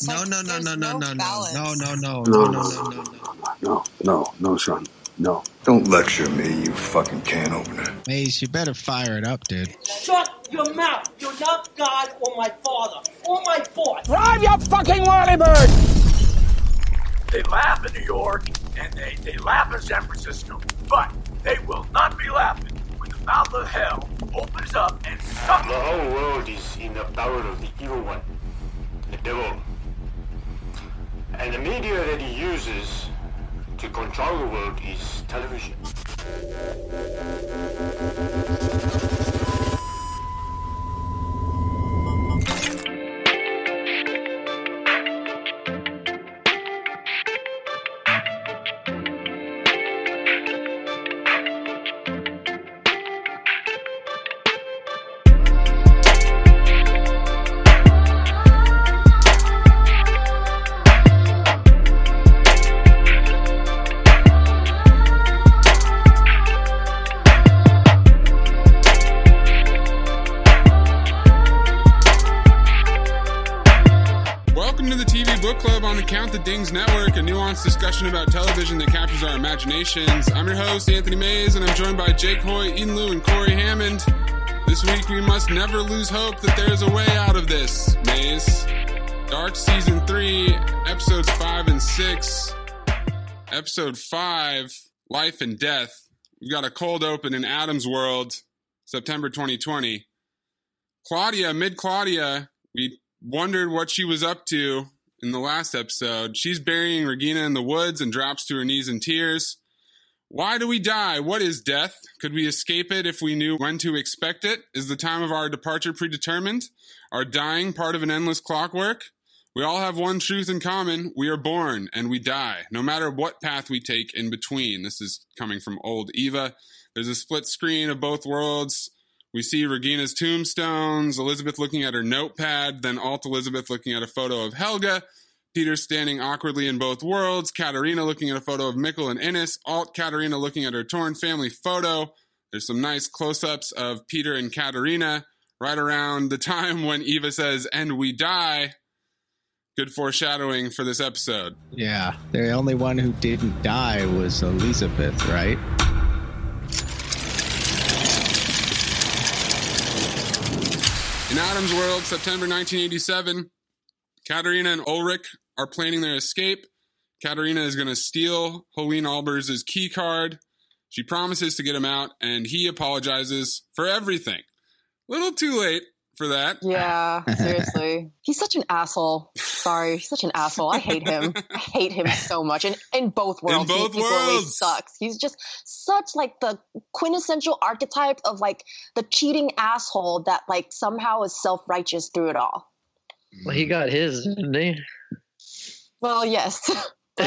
It's No, like no, no, there's no, no, no, no, balance. no, no, no, No, no, no, no, no, no, no, no. no, no, no, son, no. Don't lecture me, you fucking can opener. Maze, you better fire it up, dude. Shut your mouth! You're not God or my father or my boss! Drive your fucking whirly bird! They laugh in New York and they, they laugh in San Francisco, but they will not be laughing when the mouth of hell opens up and sucks. The whole world is in the power of the evil one, the devil. And the media that he uses to control the world is television. I'm your host, Anthony Mays, and I'm joined by Jake Hoy, Ian Liu, and Corey Hammond. This week, we must never lose hope that there is a way out of this, Mays. Dark Season 3, Episodes 5 and 6. Episode 5, Life and Death. We've got a cold open in Adam's World, September 2020. Claudia, mid Claudia, we wondered what she was up to in the last episode. She's burying Regina in the woods and drops to her knees in tears. Why do we die? What is death? Could we escape it if we knew when to expect it? Is the time of our departure predetermined? Our dying part of an endless clockwork? We all have one truth in common. We are born and we die, no matter what path we take in between. This is coming from old Eva. There's a split screen of both worlds. We see Regina's tombstones, Elizabeth looking at her notepad, then Alt Elizabeth looking at a photo of Helga, Peter standing awkwardly in both worlds, Katharina looking at a photo of Mikkel and Ines, Alt Katharina looking at her torn family photo. There's some nice close ups of Peter and Katharina right around the time when Eva says, and we die. Good foreshadowing for this episode. Yeah, the only one who didn't die was Elizabeth, right? In Adam's World, September 1987, Katharina and Ulrich are planning their escape. Katharina is going to steal Helene Albers' key card. She promises to get him out, and he apologizes for everything. Little too late for that. Yeah, seriously. He's such an asshole. Sorry, he's such an asshole. I hate him. I hate him so much. And in both worlds, in both he equally worlds. sucks. He's just such like the quintessential archetype of like the cheating asshole that like somehow is self righteous through it all. Well, he got his, didn't he? Well, yes.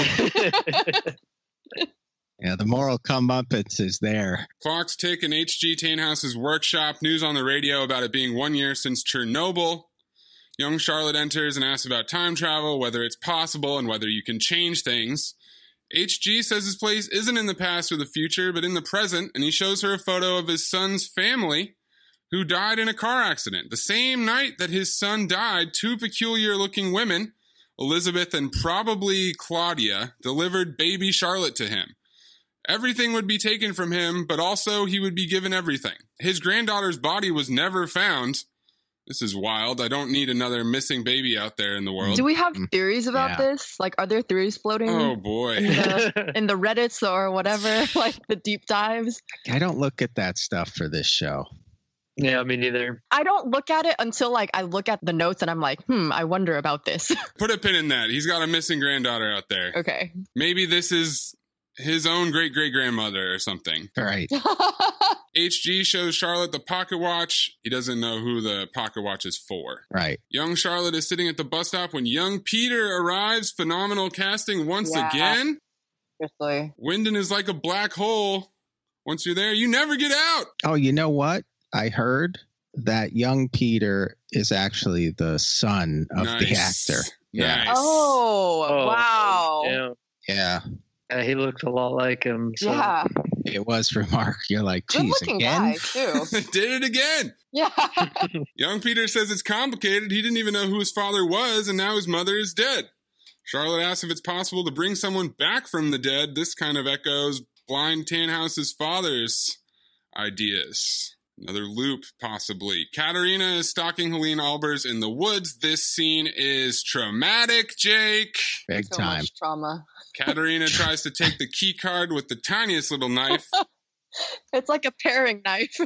Yeah, the moral comeuppance is there. Clocks tick in H.G. Tannhaus's workshop. News on the radio about it being one year since Chernobyl. Young Charlotte enters and asks about time travel, whether it's possible, and whether you can change things. HG says his place isn't in the past or the future, but in the present, and he shows her a photo of his son's family who died in a car accident. The same night that his son died, two peculiar looking women, Elizabeth and probably Claudia, delivered baby Charlotte to him. Everything would be taken from him, but also he would be given everything. His granddaughter's body was never found. This is wild. I don't need another missing baby out there in the world. Do we have mm. theories about Yeah. this? Like, are there theories floating oh in, boy. the, in the Reddits or whatever? Like the deep dives? I don't look at that stuff for this show. Yeah, me neither. I don't look at it until like I look at the notes and I'm like, hmm, I wonder about this. Put a pin in that. He's got a missing granddaughter out there. okay. Maybe this is his own great great grandmother or something. Right. HG shows Charlotte the pocket watch. He doesn't know who the pocket watch is for. Right. Young Charlotte is sitting at the bus stop when young Peter arrives. Phenomenal casting once Yeah. again. Seriously. Winden is like a black hole. Once you're there, you never get out. Oh, you know what? I heard that young Peter is actually the son of the Nice. actor. Yeah. Nice. Oh, Oh, wow. Yeah. Yeah. Yeah, he looked a lot like him. So. Yeah. It was for Mark. You're like, Good geez, looking again? guy too. Did it again. Yeah. Young Peter says it's complicated. He didn't even know who his father was, and now his mother is dead. Charlotte asks if it's possible to bring someone back from the dead. This kind of echoes Blind Tannhaus's father's ideas. Another loop, possibly. Katharina is stalking Helene Albers in the woods. This scene is traumatic, Jake. Big so time. much trauma. Katharina tries to take the key card with the tiniest little knife. It's like a paring knife.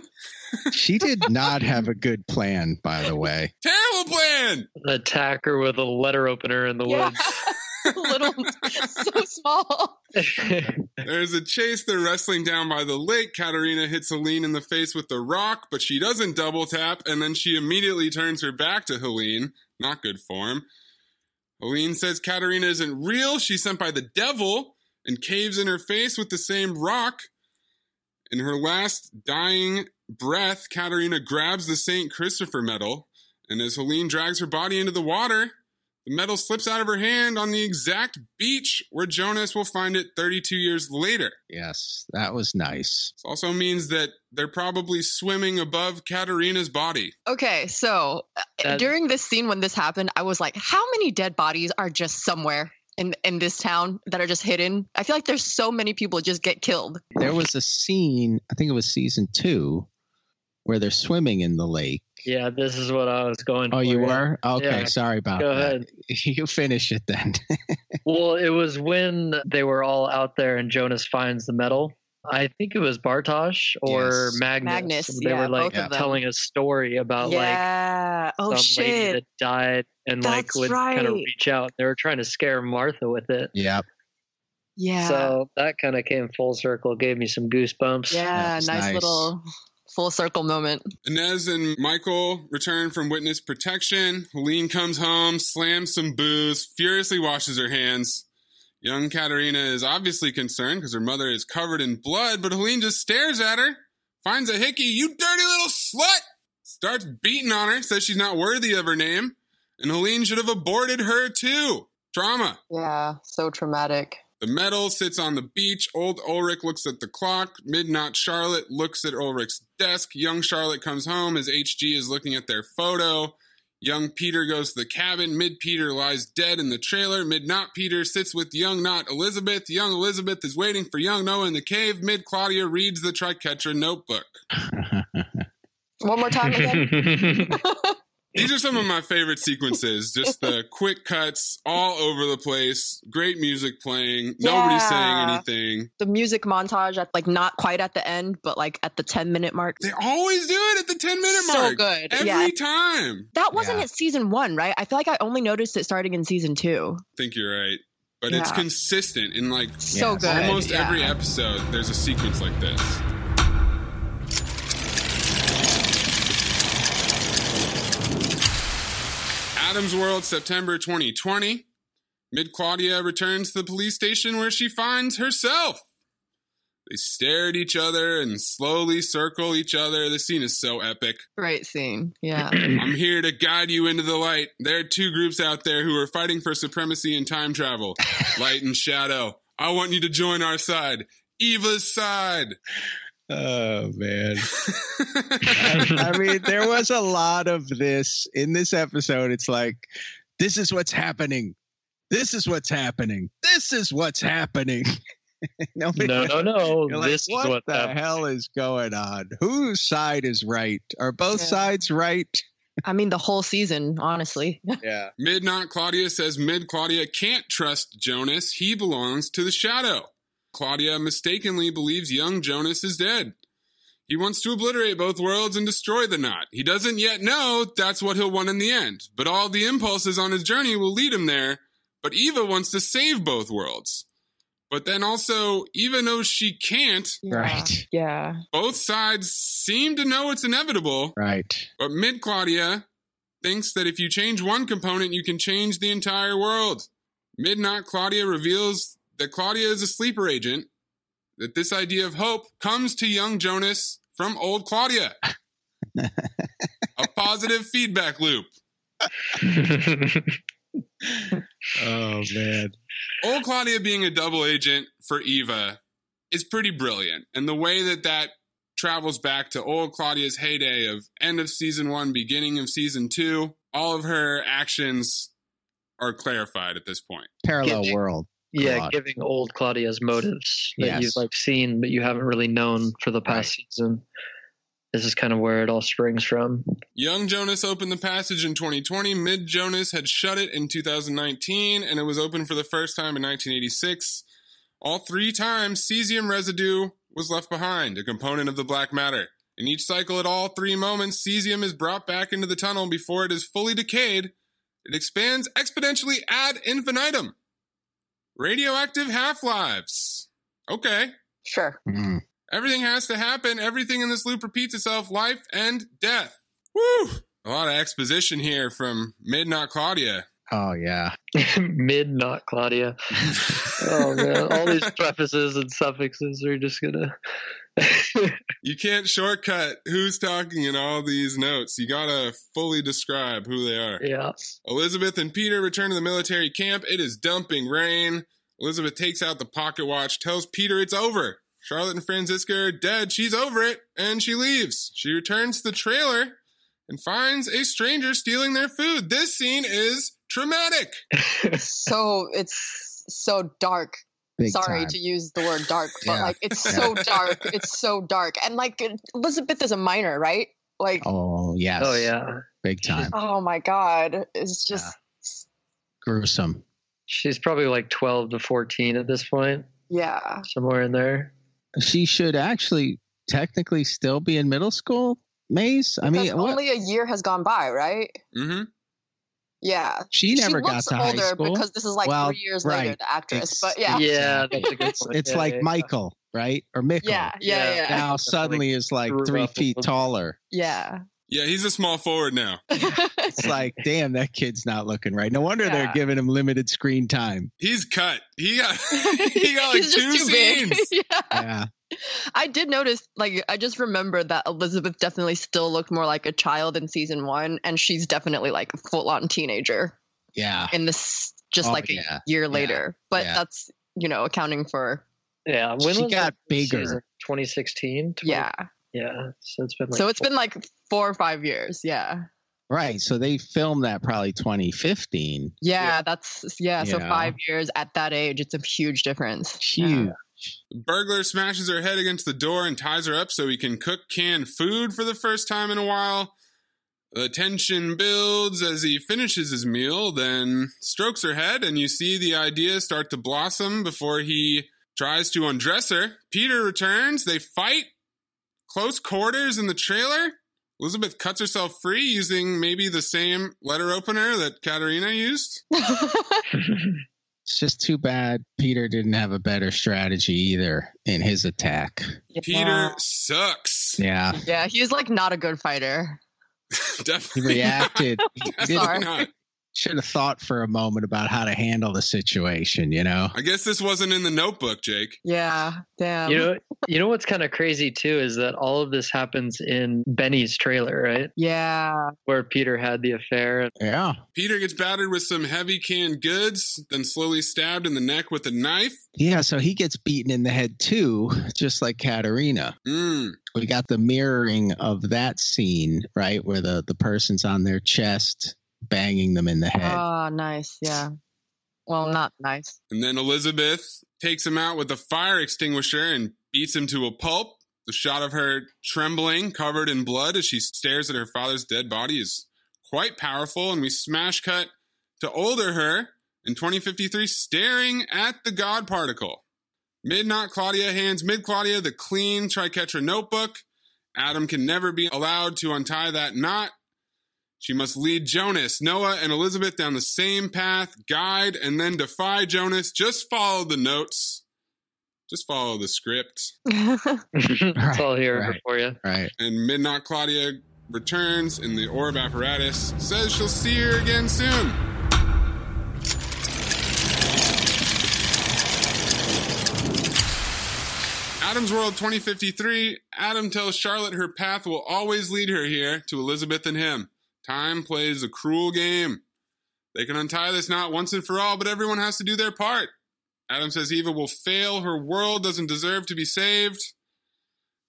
She did not have a good plan, by the way. Terrible plan! Attack her with a letter opener in the Yeah. woods. Little, so small. There's a chase. They're wrestling down by the lake. Katharina hits Helene in the face with the rock, but she doesn't double tap, and then she immediately turns her back to Helene. Not good form. Helene says Katharina isn't real. She's sent by the devil and caves in her face with the same rock. In her last dying breath, Katharina grabs the St. Christopher medal, and as Helene drags her body into the water, the medal slips out of her hand on the exact beach where Jonas will find it 32 years later. Yes, that was nice. This also means that they're probably swimming above Katharina's body. Okay, so uh, during this scene when this happened, I was like, how many dead bodies are just somewhere in in this town that are just hidden? I feel like there's so many people just get killed. There was a scene, I think it was season two, where they're swimming in the lake. yeah, this is what I was going Oh, for. you were? Okay, Yeah. sorry about that. Go that. ahead. You finish it then. Well, it was when they were all out there and Jonas finds the medal. I think it was Bartosz or Yes. Magnus. Magnus, They yeah, were like both of them. telling a story about yeah. oh like some lady that died and like That's would kind of reach out. They were trying to scare Martha with it. yep. yeah. So that kind of came full circle, gave me some goosebumps. yeah, nice, nice. little full circle moment. Ines and Michael return from witness protection. Helene comes home, slams some booze, furiously washes her hands. Young Katharina is obviously concerned because her mother is covered in blood, but Helene just stares at her, finds a hickey, you dirty little slut! Starts beating on her, says she's not worthy of her name, and Helene should have aborted her too. Trauma. Yeah, so traumatic. The medal sits on the beach. Old Ulrich looks at the clock. Midnight Charlotte looks at Ulrich's desk. Young Charlotte comes home as HG is looking at their photo. Young Peter goes to the cabin. Mid Peter lies dead in the trailer. Mid Not Peter sits with young Not Elizabeth. Young Elizabeth is waiting for young Noah in the cave. Mid Claudia reads the Triquetra notebook. One more time again. These are some of my favorite sequences. Just the quick cuts all over the place. Great music playing. Nobody's saying anything. the music montage at like not quite at the end, but like at the 10 minute mark. They always do it at the 10 minute mark. So good. Every Yeah. time. That wasn't Yeah. at season one, right? I feel like I only noticed it starting in season two. I think you're right. But it's consistent in like So Yes. good. almost yeah. every episode. There's a sequence like this. Adam's World, September 2020. Mid Claudia returns to the police station where she finds herself. They stare at each other and slowly circle each other. The scene is so epic. Great scene. Yeah. I'm here to guide you into the light. There are two groups out there who are fighting for supremacy in time travel light and shadow. I want you to join our side, Eva's side. Oh man. I, I mean, there was a lot of this in this episode. It's like, this is what's happening. This is what's happening. This is what's happening. Nobody- no, no, no. You're like, this what is what the happened. hell is going on? Whose side is right? Are both Yeah. sides right? I mean, the whole season, honestly. Yeah. Midnight Claudia says Mid Claudia can't trust Jonas. He belongs to the shadow. Claudia mistakenly believes young Jonas is dead. He wants to obliterate both worlds and destroy the knot. He doesn't yet know that's what he'll want in the end, but all the impulses on his journey will lead him there. But Eva wants to save both worlds. But then also, Eva knows she can't. Right. Yeah. Both sides seem to know it's inevitable. Right. But Mid Claudia thinks that if you change one component, you can change the entire world. Midnight Claudia reveals that Claudia is a sleeper agent, that this idea of hope comes to young Jonas from old Claudia. a positive feedback loop. Oh man. Old Claudia being a double agent for Eva is pretty brilliant. And the way that that travels back to old Claudia's heyday of end of season one, beginning of season two, all of her actions are clarified at this point. Parallel world. Yeah, Claude. giving old Claudia's motives that Yes. you've like seen, but you haven't really known for the past season. This is kind of where it all springs from. Young Jonas opened the passage in 2020. Mid Jonas had shut it in 2019, and it was open for the first time in 1986. All three times, cesium residue was left behind, a component of the black matter. In each cycle, at all three moments, cesium is brought back into the tunnel before it is fully decayed. It expands exponentially ad infinitum. Radioactive half lives. Okay. Sure. Mm. Everything has to happen. Everything in this loop repeats itself life and death. Woo! A lot of exposition here from Midnight Claudia. Oh yeah. Mid, not Claudia. oh man, all these prefaces and suffixes are just gonna. You can't shortcut who's talking in all these notes. You gotta fully describe who they are. yeah. Elizabeth and Peter return to the military camp. It is dumping rain. Elizabeth takes out the pocket watch, tells Peter it's over. Charlotte and Franziska are dead. She's over it, and she leaves. She returns to the trailer and finds a stranger stealing their food. This scene is traumatic. so it's so dark. Big Sorry time. to use the word dark, but Yeah. like it's so dark. It's so dark, and like Elizabeth is a minor, right? Like, Oh yes. Oh yeah. Big time. oh my god, it's just Gruesome. She's probably like twelve to fourteen at this point, yeah. somewhere in there. She should actually technically still be in middle school. Maze. I mean, Because what? only a year has gone by, right? Mm-hmm. Yeah. She never got looks to high older school. because this is like Well, three years right. later, the actress. Ex- but yeah. Yeah, that's a good it's point. it's Yeah, like yeah, yeah. Michael, right? Or Michael. Yeah, yeah, yeah. Now suddenly is like three feet taller. Yeah. Yeah, he's a small forward now. It's like, damn, that kid's not looking right. No wonder they're giving him limited screen time. He's cut. He got he got like two too scenes. yeah. Yeah. I did notice, like, I just remembered that Elizabeth definitely still looked more like a child in season one, and she's definitely like a full on teenager Yeah. in this, just Oh, like yeah. a year later. But Yeah. that's, you know, accounting for, Yeah, when She was got that bigger. season? 2016. yeah. yeah. So it's been like so it's four- been like four or five years. Yeah. Right. So they filmed that probably 2015. Yeah. That's, yeah. So Yeah. five years at that age, it's a huge difference. Huge. The burglar smashes her head against the door and ties her up so he can cook canned food for the first time in a while. The tension builds as he finishes his meal, then strokes her head, and you see the idea start to blossom before he tries to undress her. Peter returns. They fight close quarters in the trailer. Elizabeth cuts herself free using maybe the same letter opener that Katharina used. It's just too bad Peter didn't have a better strategy either in his attack. Peter sucks. Yeah. Yeah. He's like not a good fighter. He Definitely reacted. Not. He Definitely Sorry. not. Should have thought for a moment about how to handle the situation, you know? I guess this wasn't in the notebook, Jake. Yeah. Damn. you know, you know what's kind of crazy too is that all of this happens in Benny's trailer, right? yeah. Where Peter had the affair. Yeah. Peter gets battered with some heavy canned goods, then slowly stabbed in the neck with a knife. Yeah, so he gets beaten in the head too, just like Katharina. Mm. We got the mirroring of that scene, right? Where the, the person's on their chest banging them in the head. Oh, nice. Yeah. Well, not nice. And then Elizabeth takes him out with a fire extinguisher and beats him to a pulp. The shot of her trembling, covered in blood as she stares at her father's dead body is quite powerful. And we smash cut to older her in 2053 staring at the God particle. Mid Not Claudia hands Mid Claudia the clean Triquetra notebook. Adam can never be allowed to untie that knot. She must lead Jonas, Noah, and Elizabeth down the same path, guide, and then defy Jonas. Just follow the notes. Just follow the script. it's all here right. for you. Right. And Midnight Claudia returns in the orb apparatus, says she'll see her again soon. Adam's World 2053. Adam tells Charlotte her path will always lead her here to Elizabeth and him. Time plays a cruel game. They can untie this knot once and for all, but everyone has to do their part. Adam says Eva will fail. Her world doesn't deserve to be saved.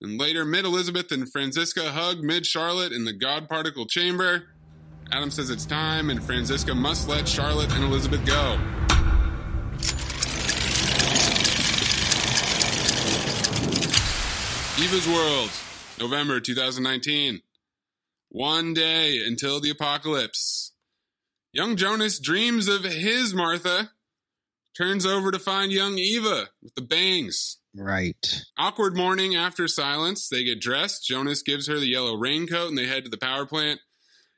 And later, mid Elizabeth and Franziska hug mid Charlotte in the God particle chamber. Adam says it's time, and Franziska must let Charlotte and Elizabeth go. Eva's World, November 2019. One day until the apocalypse. Young Jonas dreams of his Martha, turns over to find young Eva with the bangs. Right. Awkward morning after silence. They get dressed. Jonas gives her the yellow raincoat and they head to the power plant.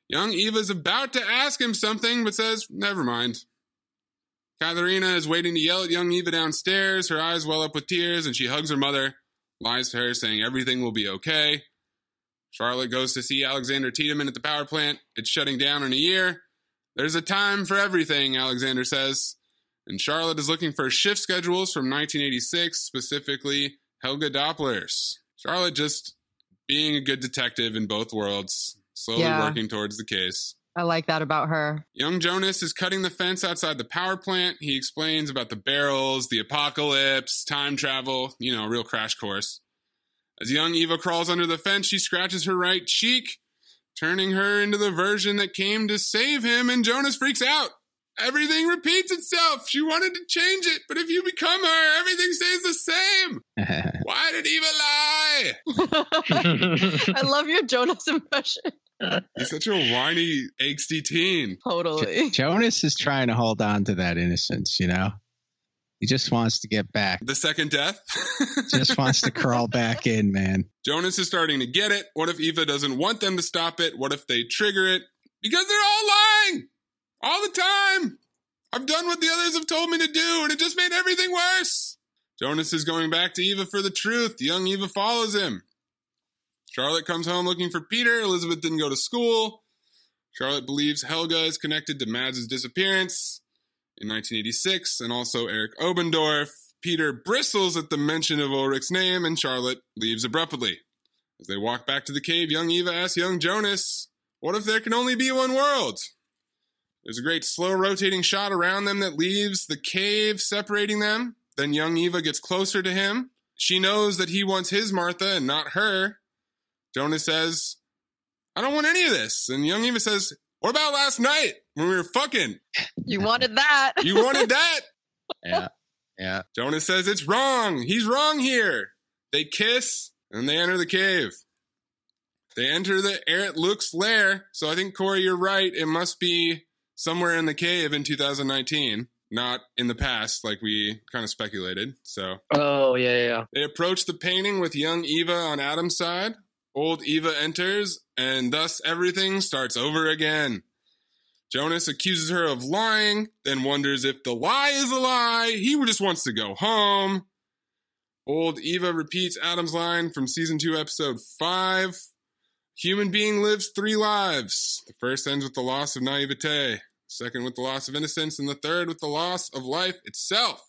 Young Eva's about to ask him something, but says, never mind. Katharina is waiting to yell at young Eva downstairs. Her eyes well up with tears, and she hugs her mother, lies to her, saying everything will be okay. Charlotte goes to see Alexander Tiedemann at the power plant. It's shutting down in a year. There's a time for everything, Alexander says. And Charlotte is looking for shift schedules from 1986, specifically Helga Doppler's. Charlotte just being a good detective in both worlds, slowly Yeah. working towards the case. I like that about her. Young Jonas is cutting the fence outside the power plant. He explains about the barrels, the apocalypse, time travel, you know, a real crash course. As young Eva crawls under the fence, she scratches her right cheek, turning her into the version that came to save him, and Jonas freaks out. Everything repeats itself. She wanted to change it, but if you become her, everything stays the same. Why did Eva lie? I love your Jonas impression. He's such a whiny, angsty teen. Totally. Jonas is trying to hold on to that innocence, you know? He just wants to get back. The second death? Just wants to crawl back in, man. Jonas is starting to get it. What if Eva doesn't want them to stop it? What if they trigger it? Because they're all lying all the time. I've done what the others have told me to do, and it just made everything worse. Jonas is going back to Eva for the truth. Young Eva follows him. Charlotte comes home looking for Peter. Elizabeth didn't go to school. Charlotte believes Helga is connected to Mads' disappearance in 1986 and also Erik Obendorf. Peter bristles at the mention of Ulrich's name, and Charlotte leaves abruptly. As they walk back to the cave, young Eva asks young Jonas, What if there can only be one world? There's a great slow rotating shot around them that leaves the cave separating them. Then young Eva gets closer to him. She knows that he wants his Martha and not her. Jonas says, I don't want any of this. And young Eva says, What about last night when we were fucking? You wanted that. You wanted that? Yeah. Yeah. Jonas says it's wrong. He's wrong here. They kiss and they enter the cave. They enter the Erit Lux lair. So I think, Corey, you're right. It must be somewhere in the cave in 2019, not in the past, like we kind of speculated. So Oh yeah, yeah, yeah. they approach the painting with young Eva on Adam's side. Old Eva enters, and thus everything starts over again. Jonas accuses her of lying, then wonders if the lie is a lie. He just wants to go home. Old Eva repeats Adam's line from season 2, episode 5. Human being lives three lives. The first ends with the loss of naivete, second with the loss of innocence, and the third with the loss of life itself.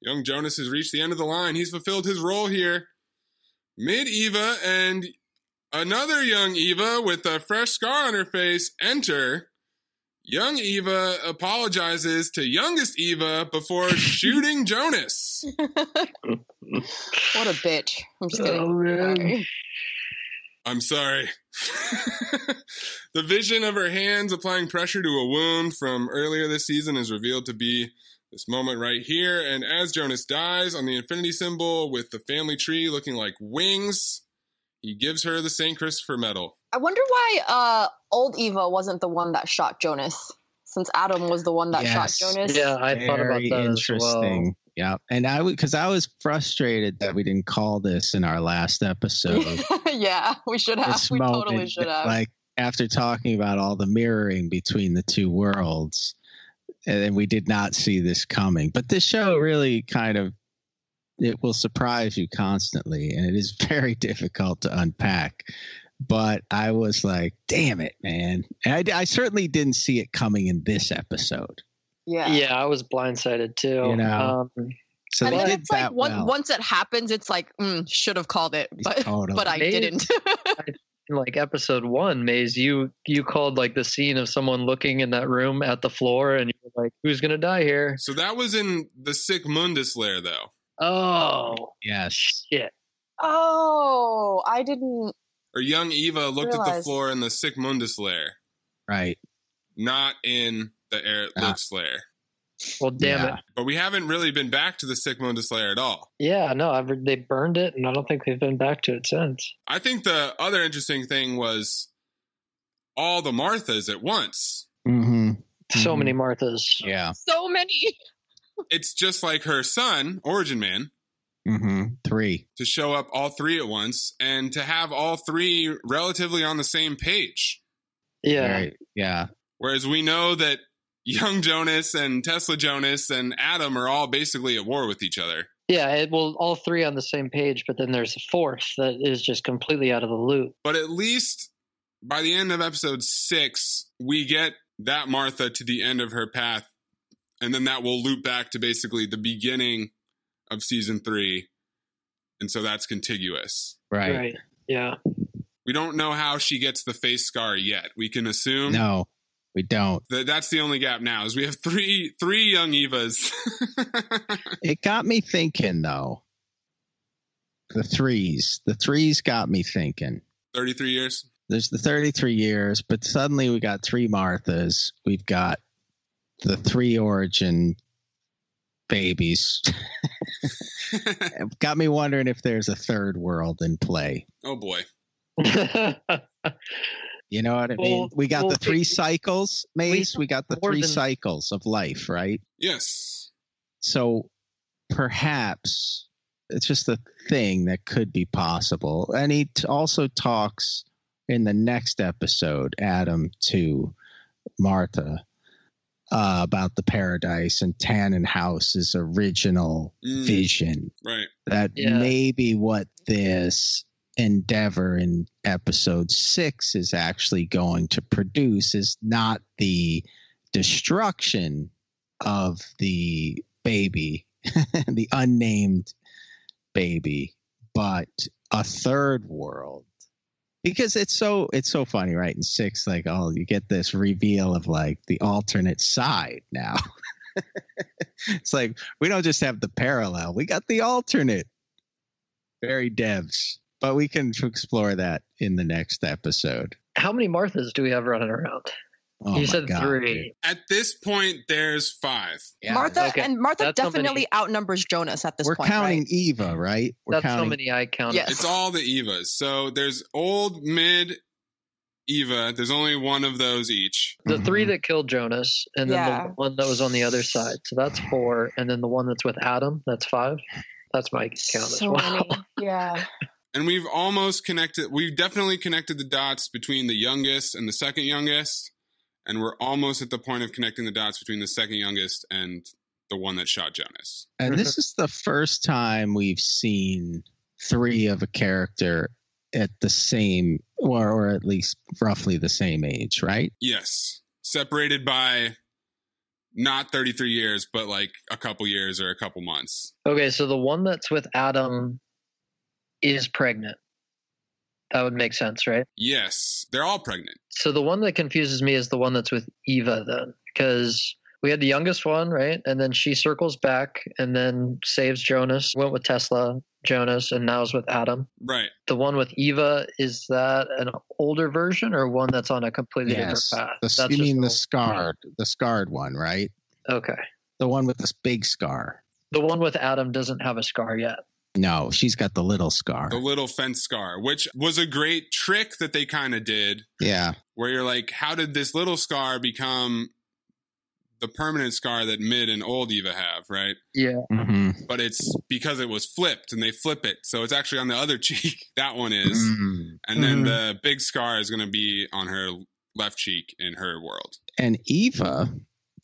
Young Jonas has reached the end of the line. He's fulfilled his role here. Mid Eva and another young Eva with a fresh scar on her face enter. Young Eva apologizes to youngest Eva before shooting Jonas. What a bitch. I'm just kidding. Oh, man. Sorry. I'm sorry. the vision of her hands applying pressure to a wound from earlier this season is revealed to be this moment right here. And as Jonas dies on the infinity symbol with the family tree looking like wings, he gives her the St. Christopher medal. I wonder why uh, old Eva wasn't the one that shot Jonas, since Adam was the one that Yes. shot Jonas. Yeah, I thought about Very that as well. interesting. Yeah, and I because I was frustrated that we didn't call this in our last episode. yeah, we should have. this We moment, totally should have. like after talking about all the mirroring between the two worlds, and we did not see this coming. But this show really kind of it will surprise you constantly, and it is very difficult to unpack. But I was like, "Damn it, man!" And I, I certainly didn't see it coming in this episode. yeah. Yeah, I was blindsided too. You know, um, So I they think it's like one, well. once it happens, it's like mm, should have called it, but Totally. but I Maybe- didn't. in like episode one, Maze, you you called like the scene of someone looking in that room at the floor, and you were like, "Who's gonna die here?" So that was in the Sic Mundus lair, though. Oh Yes. shit! Oh, I didn't. Or young Eva looked at the floor in the Sic Mundus lair, Right. not in the Air Ah. Luke's lair. Well, damn Yeah. it! But we haven't really been back to the Sic Mundus lair at all. Yeah, no, I've, they burned it, and I don't think they've been back to it since. I think the other interesting thing was all the Marthas at once. Mm-hmm. So Mhm. many Marthas. Yeah. So many. It's just like her son, Origin Man, Mm-hmm. Three. to show up all three at once and to have all three relatively on the same page. Yeah, Very, yeah. Whereas we know that young Jonas and Tesla Jonas and Adam are all basically at war with each other. yeah. It, well, all three on the same page, but then there's a fourth that is just completely out of the loop. But at least by the end of episode six, we get that Martha to the end of her path. And then that will loop back to basically the beginning of season three. And so that's contiguous. Right. Yeah. We don't know how she gets the face scar yet. We can assume No, we don't. that that's the only gap now is we have three three young Evas. It got me thinking though. The threes. The threes got me thinking. 33 years. There's the 33 years, but suddenly we got three Marthas. We've got the three origin babies. It got me wondering if there's a third world in play. oh boy. You know what I mean? Well- we got well, the three cycles, Maze. We, got the three than- cycles of life, right? Yes. So perhaps it's just a thing that could be possible. And he t- also talks in the next episode, Adam to Martha, uh, about the paradise and Tannhaus's original Mm, vision. right. That Yeah. maybe what this endeavor in episode six is actually going to produce is not the destruction of the baby, the unnamed baby, but a third world. Because it's so it's so funny, right? In six, like oh, you get this reveal of like the alternate side now. it's like we don't just have the parallel, we got the alternate. Very devs. But we can explore that in the next episode. How many Marthas do we have running around? Oh you said God, three. dude. At this point, there's five. Yeah, Martha okay. and Martha That's how many- definitely outnumbers Jonas at this We're point. counting right? Eva, right? We're That's how counting many I counted. Yes. It's all the Evas. So there's old, mid, Eva. There's only one of those each. The three Mhm. that killed Jonas, and then Yeah. the one that was on the other side. So that's four, and then the one that's with Adam. That's five. That's my count as well. many. Yeah. And we've almost connected, we've definitely connected the dots between the youngest and the second youngest. And we're almost at the point of connecting the dots between the second youngest and the one that shot Jonas. And this is the first time we've seen three of a character at the same, or, or at least roughly the same age, right? Yes. Separated by not 33 years, but like a couple years or a couple months. Okay, so the one that's with Adam is pregnant. That would make sense, right? Yes. They're all pregnant. So the one that confuses me is the one that's with Eva, then, because we had the youngest one, right? And then she circles back and then saves Jonas, went with Tesla, Jonas, and now is with Adam. Right. The one with Eva, is that an older version or one that's on a completely Yes. different path? The, That's you mean the the- scarred, the scarred one, right? Okay. The one with this big scar. The one with Adam doesn't have a scar yet. No, she's got the little scar. The little fence scar, which was a great trick that they kind of did Yeah. where you're like, how did this little scar become the permanent scar that mid and old Eva have, right? Yeah. hmm But it's because it was flipped and they flip it. So it's actually on the other cheek. That one is. Mm. And then the big scar is going to be on her left cheek in her world. And Eva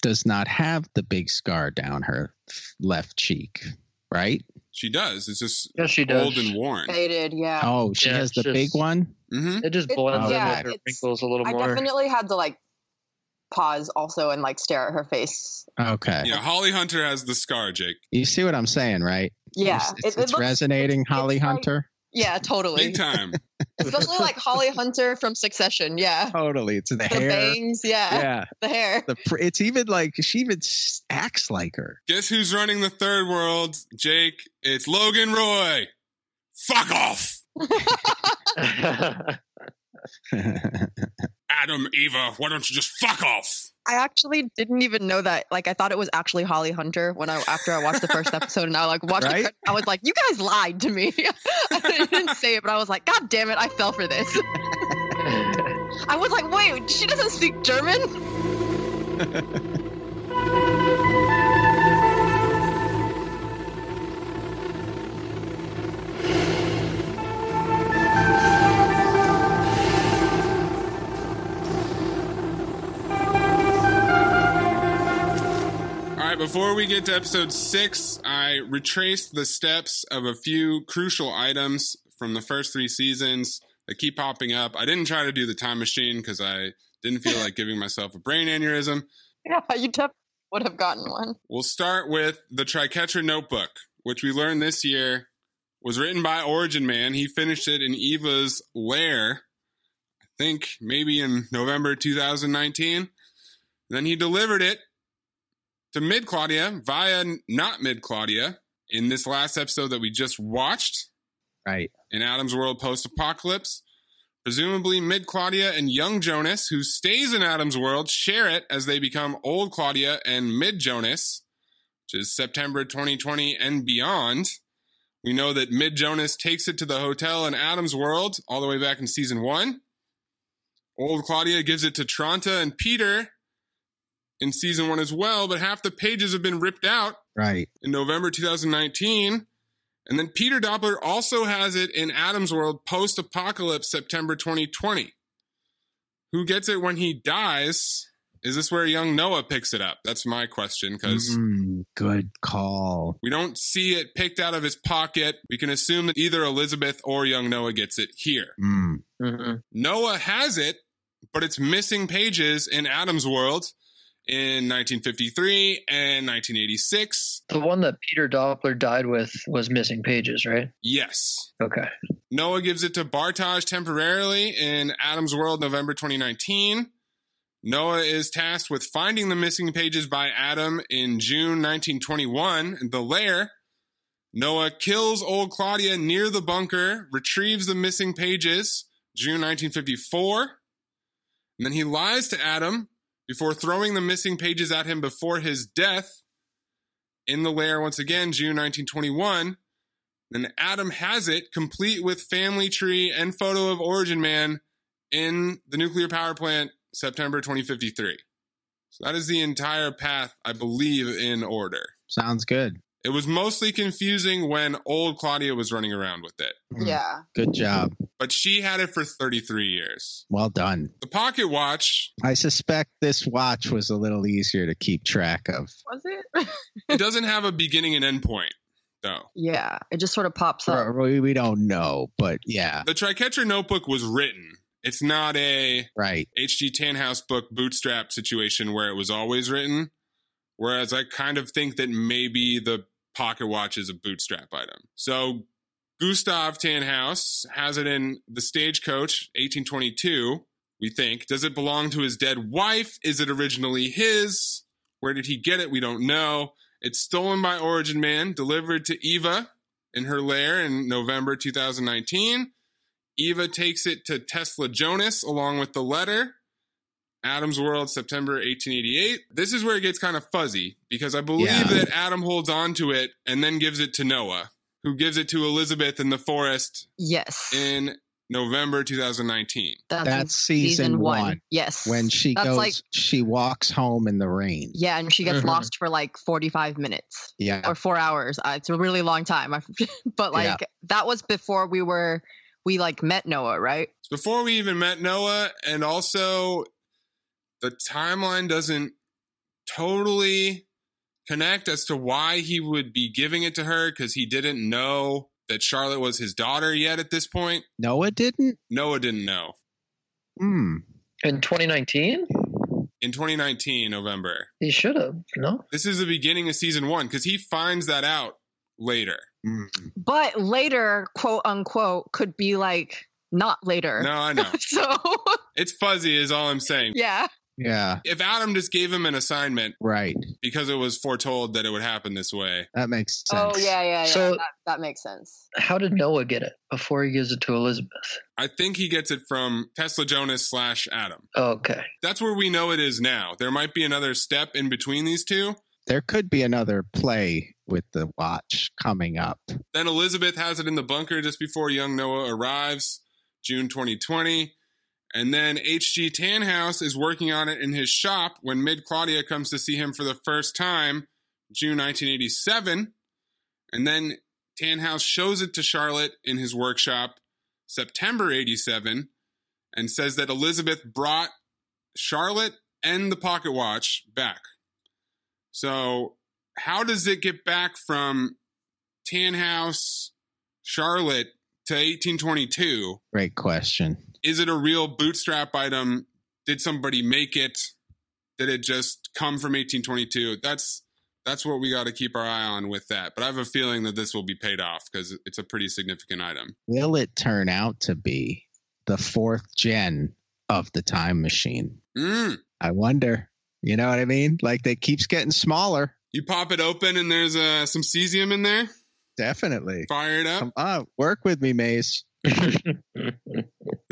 does not have the big scar down her left cheek, right? She does. It's just Yes, she does. old and worn. Faded. Yeah. Oh, she Yeah, has the just- big one. hmm It just It- blends yeah, in with her wrinkles a little I more. definitely had to like pause also and like stare at her face. Okay. Yeah, Holly Hunter has the scar, Jake. You see what I'm saying, right? Yeah. It's, it- it's, it it's looks- resonating, it's- Holly it's like- Hunter. Yeah, totally. Big time. Especially like Holly Hunter from Succession. Yeah. Totally. It's the, The hair. bangs. Yeah. Yeah. The hair. The pr- it's even like she even acts like her. Guess who's running the third world, Jake? It's Logan Roy. Fuck off. Adam, Eva, why don't you just fuck off? I actually didn't even know that. Like, I thought it was actually Holly Hunter when I after I watched the first episode, and I like watched Right? the I was like, "You guys lied to me." I didn't say it, but I was like, "God damn it, I fell for this." I was like, "Wait, she doesn't speak German." Right, before we get to episode six, I retraced the steps of a few crucial items from the first three seasons that keep popping up. I didn't try to do the time machine because I didn't feel like giving myself a brain aneurysm. Yeah, you definitely would have gotten one. We'll start with the Triquetra Notebook, which we learned this year was written by Origin Man. He finished it in Eva's lair, I think maybe in November 2019. Then he delivered it to Mid Claudia via not Mid Claudia in this last episode that we just watched Right. in Adam's World Post Apocalypse. Presumably, Mid Claudia and Young Jonas, who stays in Adam's World, share it as they become Old Claudia and Mid Jonas, which is September 2020 and beyond. We know that Mid Jonas takes it to the hotel in Adam's World all the way back in season one. Old Claudia gives it to Tronte and Peter in season one as well, but half the pages have been ripped out Right. in November 2019. And then Peter Doppler also has it in Adam's World post apocalypse September 2020. Who gets it when he dies? Is this where young Noah picks it up? That's my question because Mm, good call. we don't see it picked out of his pocket. We can assume that either Elizabeth or young Noah gets it here. Mm. Mhm. Noah has it, but it's missing pages in Adam's World in 1953 and 1986. The one that Peter Doppler died with was missing pages, right? Yes. Okay. Noah gives it to Bartosz temporarily in Adam's World, November 2019. Noah is tasked with finding the missing pages by Adam in June 1921 in the lair. Noah kills old Claudia near the bunker, retrieves the missing pages, June 1954. And then he lies to Adam before throwing the missing pages at him before his death in the lair once again, June 1921. Then Adam has it complete with family tree and photo of Origin Man in the nuclear power plant, September 2053. So that is the entire path, I believe, in order. Sounds good. It was mostly confusing when old Claudia was running around with it, Mm. Yeah. Good job. but she had it for 33 years. Well done. The pocket watch, I suspect this watch was a little easier to keep track of. Was it? it doesn't have a beginning and end point, though. yeah. It just sort of pops up. We, we don't know, but yeah, The Triquetra notebook was written. It's not a right. H.G. Tannhaus book bootstrap situation where it was always written. Whereas I kind of think that maybe the pocket watch is a bootstrap item. So Gustav Tannhaus has it in the Stagecoach, 1822. We think. Does it belong to his dead wife? Is it originally his? Where did he get it? We don't know. It's stolen by Origin Man, delivered to Eva in her lair in November 2019. Eva takes it to Tesla Jonas along with the letter. Adam's World, September 1888. This is where it gets kind of fuzzy because I believe Yeah. that Adam holds on to it and then gives it to Noah, who gives it to Elizabeth in the forest Yes. in November 2019. That's, That's in season one. Yes. When she That's goes, like she walks home in the rain. yeah, and she gets Mhm. lost for like 45 minutes Yeah. or 4 hours. Uh, it's a really long time. But like Yeah. that was before we were we like met Noah, right? Before we even met Noah, and also the timeline doesn't totally connect as to why he would be giving it to her because he didn't know that Charlotte was his daughter yet at this point. Noah didn't. Noah didn't know. Hmm. In 2019, In 2019, November. he should have. No. This is the beginning of season one because he finds that out later. But later, quote unquote, could be like not later. No, I know. so It's fuzzy, is all I'm saying. yeah. Yeah, If Adam just gave him an assignment right. because it was foretold that it would happen this way, That makes sense. Oh yeah, yeah, yeah. So- that, that makes sense. How did Noah get it before he gives it to Elizabeth? I think he gets it from Tesla Jonas slash Adam. Oh, okay. That's where we know it is now. There might be another step in between these two. There could be another play with the watch coming up. Then Elizabeth has it in the bunker just before young Noah arrives, June 2020. And then H.G. Tannhaus is working on it in his shop when Mid Claudia comes to see him for the first time, June 1987. And then Tannhaus shows it to Charlotte in his workshop, September 87, and says that Elizabeth brought Charlotte and the pocket watch back. So, how does it get back from Tannhaus, Charlotte to 1822? Great question. Is it a real bootstrap item? Did somebody make it? Did it just come from 1822? That's that's what we got to keep our eye on with that. But I have a feeling that this will be paid off because it's a pretty significant item. Will it turn out to be the fourth gen of the time machine? Mm. I wonder. You know what I mean? Like they keeps getting smaller. You pop it open and there's uh, some cesium in there. Definitely. Fire it up. Come on, work with me, Maze. The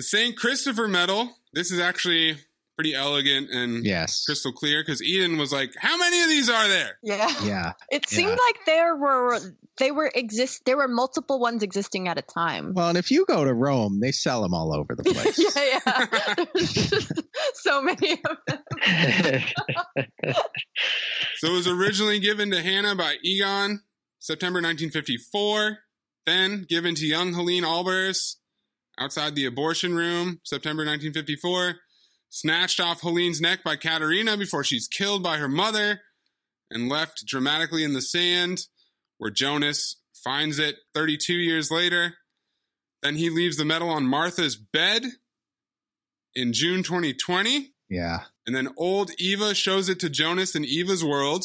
St. Christopher medal. This is actually pretty elegant and Yes. crystal clear because Eden was like, "How many of these are there?" Yeah. Yeah. It Yeah. seemed like there were they were exist there were multiple ones existing at a time. Well, and if you go to Rome, they sell them all over the place. yeah, yeah. Just so many of them. So it was originally given to Hannah by Egon, September 1954. Then given to young Helene Albers outside the abortion room, September 1954. Snatched off Helene's neck by Katharina before she's killed by her mother and left dramatically in the sand, where Jonas finds it 32 years later. Then he leaves the medal on Martha's bed in June 2020. Yeah. And then old Eva shows it to Jonas in Eva's world,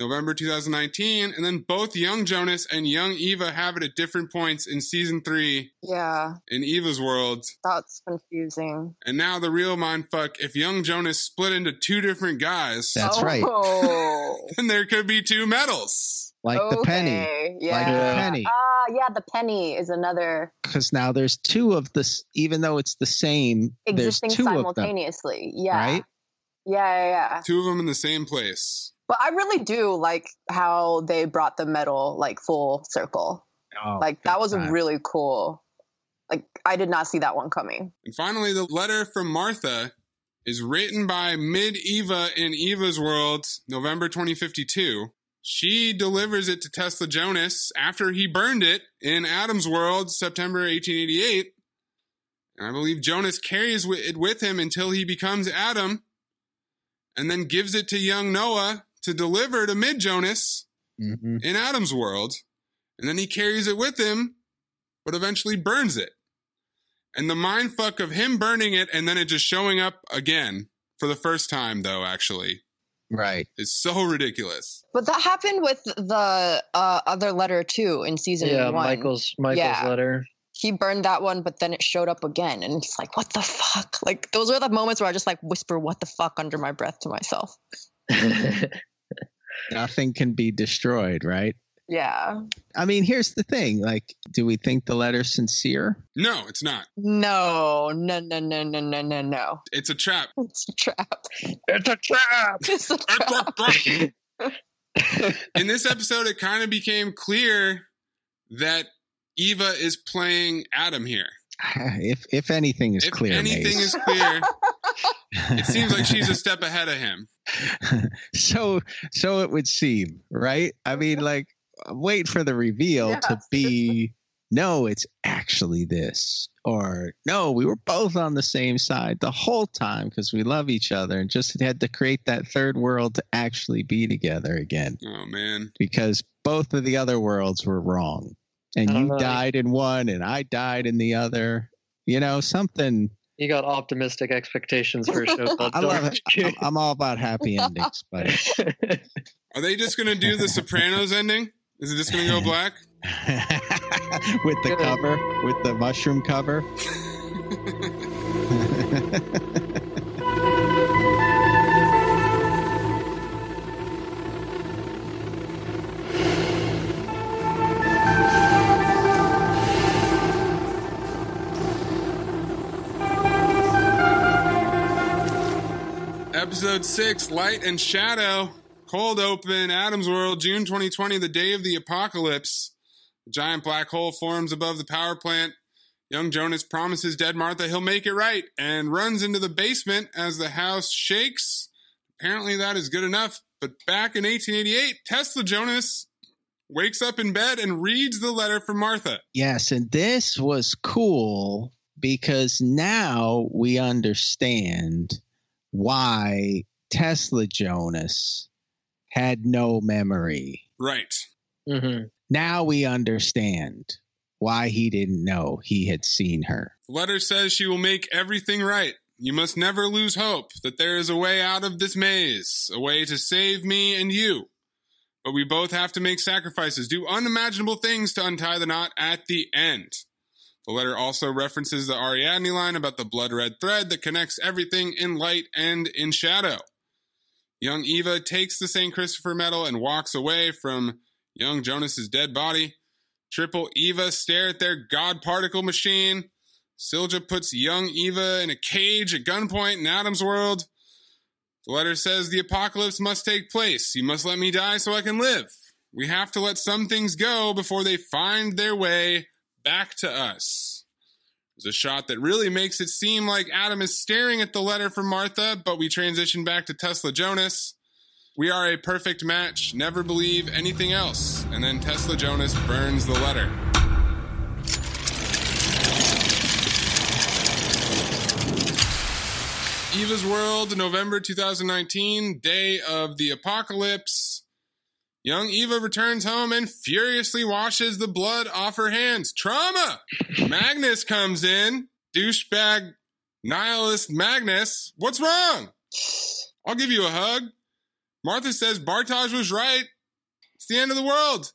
November 2019. And then both young Jonas and young Eva have it at different points in season three Yeah. in Eva's world. That's confusing. And now the real mindfuck if young Jonas split into two different guys, That's right. Oh. then there could be two medals. Like the penny. Yeah. Like the penny. Ah, yeah, the penny is another Because now there's two of this, even though it's the same, existing there's two of them. simultaneously. Yeah. Right? Yeah, yeah, yeah. Two of them in the same place. But I really do like how they brought the medal like full circle. Oh, like that was time. really cool. Like I did not see that one coming. And finally, the letter from Martha is written by Mid Eva in Eva's world, November 2052. She delivers it to Tesla Jonas after he burned it in Adam's world, September 1888. And I believe Jonas carries it with him until he becomes Adam and then gives it to young Noah to deliver to Mid Jonas Mhm. in Adam's world. And then he carries it with him, but eventually burns it. And the mind fuck of him burning it and then it just showing up again for the first time, though, actually, Right. is so ridiculous. But that happened with the uh, other letter too in season yeah, one. Michael's Michael's Yeah. letter. He burned that one, but then it showed up again, and it's like, what the fuck? Like those are the moments where I just like whisper, "What the fuck" under my breath to myself. Nothing can be destroyed, right? Yeah. I mean, here's the thing. Like, do we think the letter's sincere? No, it's not. No, no, no, no, no, no, no, no. It's a trap. It's a trap. it's a trap. It's a trap. In this episode, it kind of became clear that Eva is playing Adam here. If if anything is if clear, anything Mace. is clear, it seems like she's a step ahead of him. so so it would seem, right? I mean, like, wait for the reveal to be no, it's actually this, or no, we were both on the same side the whole time because we love each other and just had to create that third world to actually be together again Oh, man. because both of the other worlds were wrong, and you know. died in one and I died in the other. You know, something. You got optimistic expectations for a show called I love it. I'm, I'm all about happy endings, but Are they just going to do the Sopranos ending? Is it just going to go black? with the cover, with the mushroom cover. Episode 6 Light and Shadow. Cold open, Adam's World, June 2020, the day of the apocalypse. A giant black hole forms above the power plant. Young Jonas promises dead Martha he'll make it right and runs into the basement as the house shakes. Apparently, that is good enough. But back in 1888, Tesla Jonas wakes up in bed and reads the letter from Martha. Yes, and this was cool because now we understand why Tesla Jonas had no memory. Right. Mm-hmm. Now we understand why he didn't know he had seen her. The letter says she will make everything right. You must never lose hope that there is a way out of this maze, a way to save me and you. But we both have to make sacrifices, do unimaginable things to untie the knot at the end. The letter also references the Ariadne line about the blood red thread that connects everything in light and in shadow. Young Eva takes the St. Christopher medal and walks away from young Jonas's dead body. Triple Eva stare at their God particle machine. Silja puts young Eva in a cage at gunpoint in Adam's world. The letter says the apocalypse must take place. You must let me die so I can live. We have to let some things go before they find their way back to us. There's a shot that really makes it seem like Adam is staring at the letter from Martha, but we transition back to Tesla Jonas. We are a perfect match. Never believe anything else. And then Tesla Jonas burns the letter. Eva's World, November 2019, day of the apocalypse. Young Eva returns home and furiously washes the blood off her hands. Trauma! Magnus comes in. Douchebag nihilist Magnus. What's wrong? I'll give you a hug. Martha says Bartosz was right. It's the end of the world.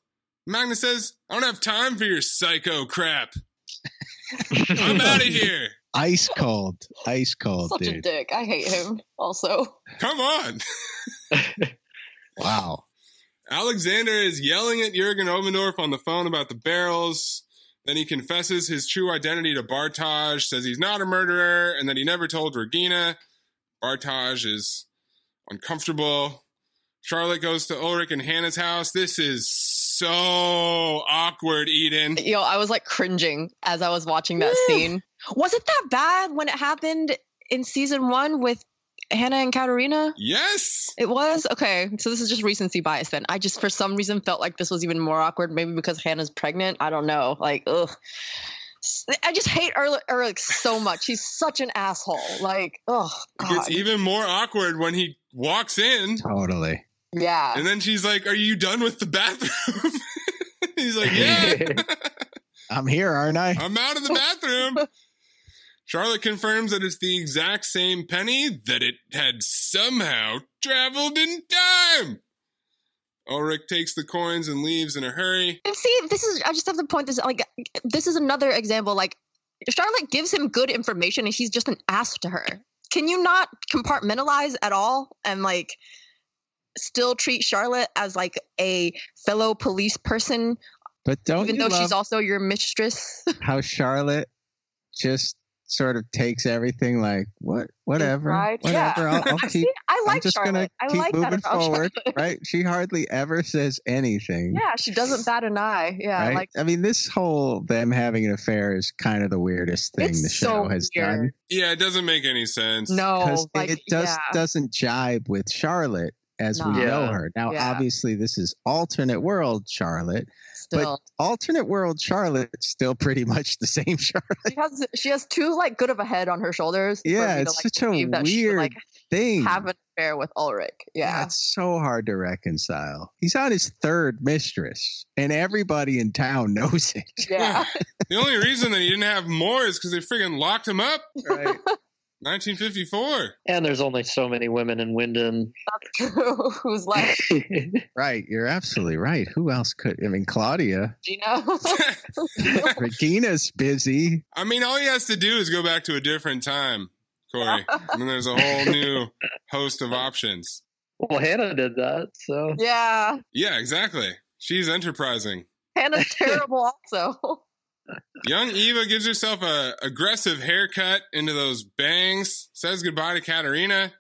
Magnus says, I don't have time for your psycho crap. I'm out of here. Ice cold. Ice cold, Such a dick. I hate him. Also, Come on. Wow. Alexander is yelling at Jurgen Obendorf on the phone about the barrels. Then he confesses his true identity to Bartosz, says he's not a murderer, and that he never told Regina. Bartosz is uncomfortable. Charlotte goes to Ulrich and Hannah's house. This is so awkward, Eden. Yo, I was like cringing as I was watching that Woo. scene. Was it that bad when it happened in season one with Hannah and Katharina? Yes. It was? Okay. So this is just recency bias then. I just for some reason felt like this was even more awkward, maybe because Hannah's pregnant. I don't know. Like, ugh. S- I just hate Ulrich, Ulrich so much. He's such an asshole. Like, oh It gets even more awkward when he walks in, Totally. Yeah. and then she's like, Are you done with the bathroom? he's like, Yeah. I'm here, aren't I? I'm out of the bathroom. Charlotte confirms that it's the exact same penny that it had somehow traveled in time. Ulrich takes the coins and leaves in a hurry. And see, this is I just have to point this like this is another example. Like Charlotte gives him good information and he's just an ass to her. Can you not compartmentalize at all and like still treat Charlotte as like a fellow police person, But don't even you though love she's also your mistress? how Charlotte just sort of takes everything like what whatever Right? whatever Yeah. I'll, I'll See, keep I I'm like just gonna Charlotte. I keep like moving about forward Charlotte. right she hardly ever says anything yeah, she doesn't bat an eye. Yeah, right like I mean this whole them having an affair is kind of the weirdest thing the show so has weird. done Yeah, it doesn't make any sense. no, like it does yeah. doesn't jibe with Charlotte as we know her now Yeah. obviously this is alternate world Charlotte still. but alternate world Charlotte's still pretty much the same Charlotte she has she has too like good of a head on her shoulders. for Yeah, me it's to, like, such a believe that she would, weird like thing have an affair with Ulrich. Yeah. it's so hard to reconcile. He's on his third mistress, and everybody in town knows it. Yeah. The only reason that he didn't have more is because they freaking locked him up. Right. 1954. And there's only so many women in Winden. Who's left? Right, you're absolutely right. Who else could? I mean, Claudia, Gina. Regina's busy. I mean, all he has to do is go back to a different time, Corey. I mean, there's a whole new host of options. Well, Hannah did that, so yeah. Yeah, exactly. She's enterprising. Hannah's terrible also. Young Eva gives herself a aggressive haircut into those bangs, says goodbye to Katharina,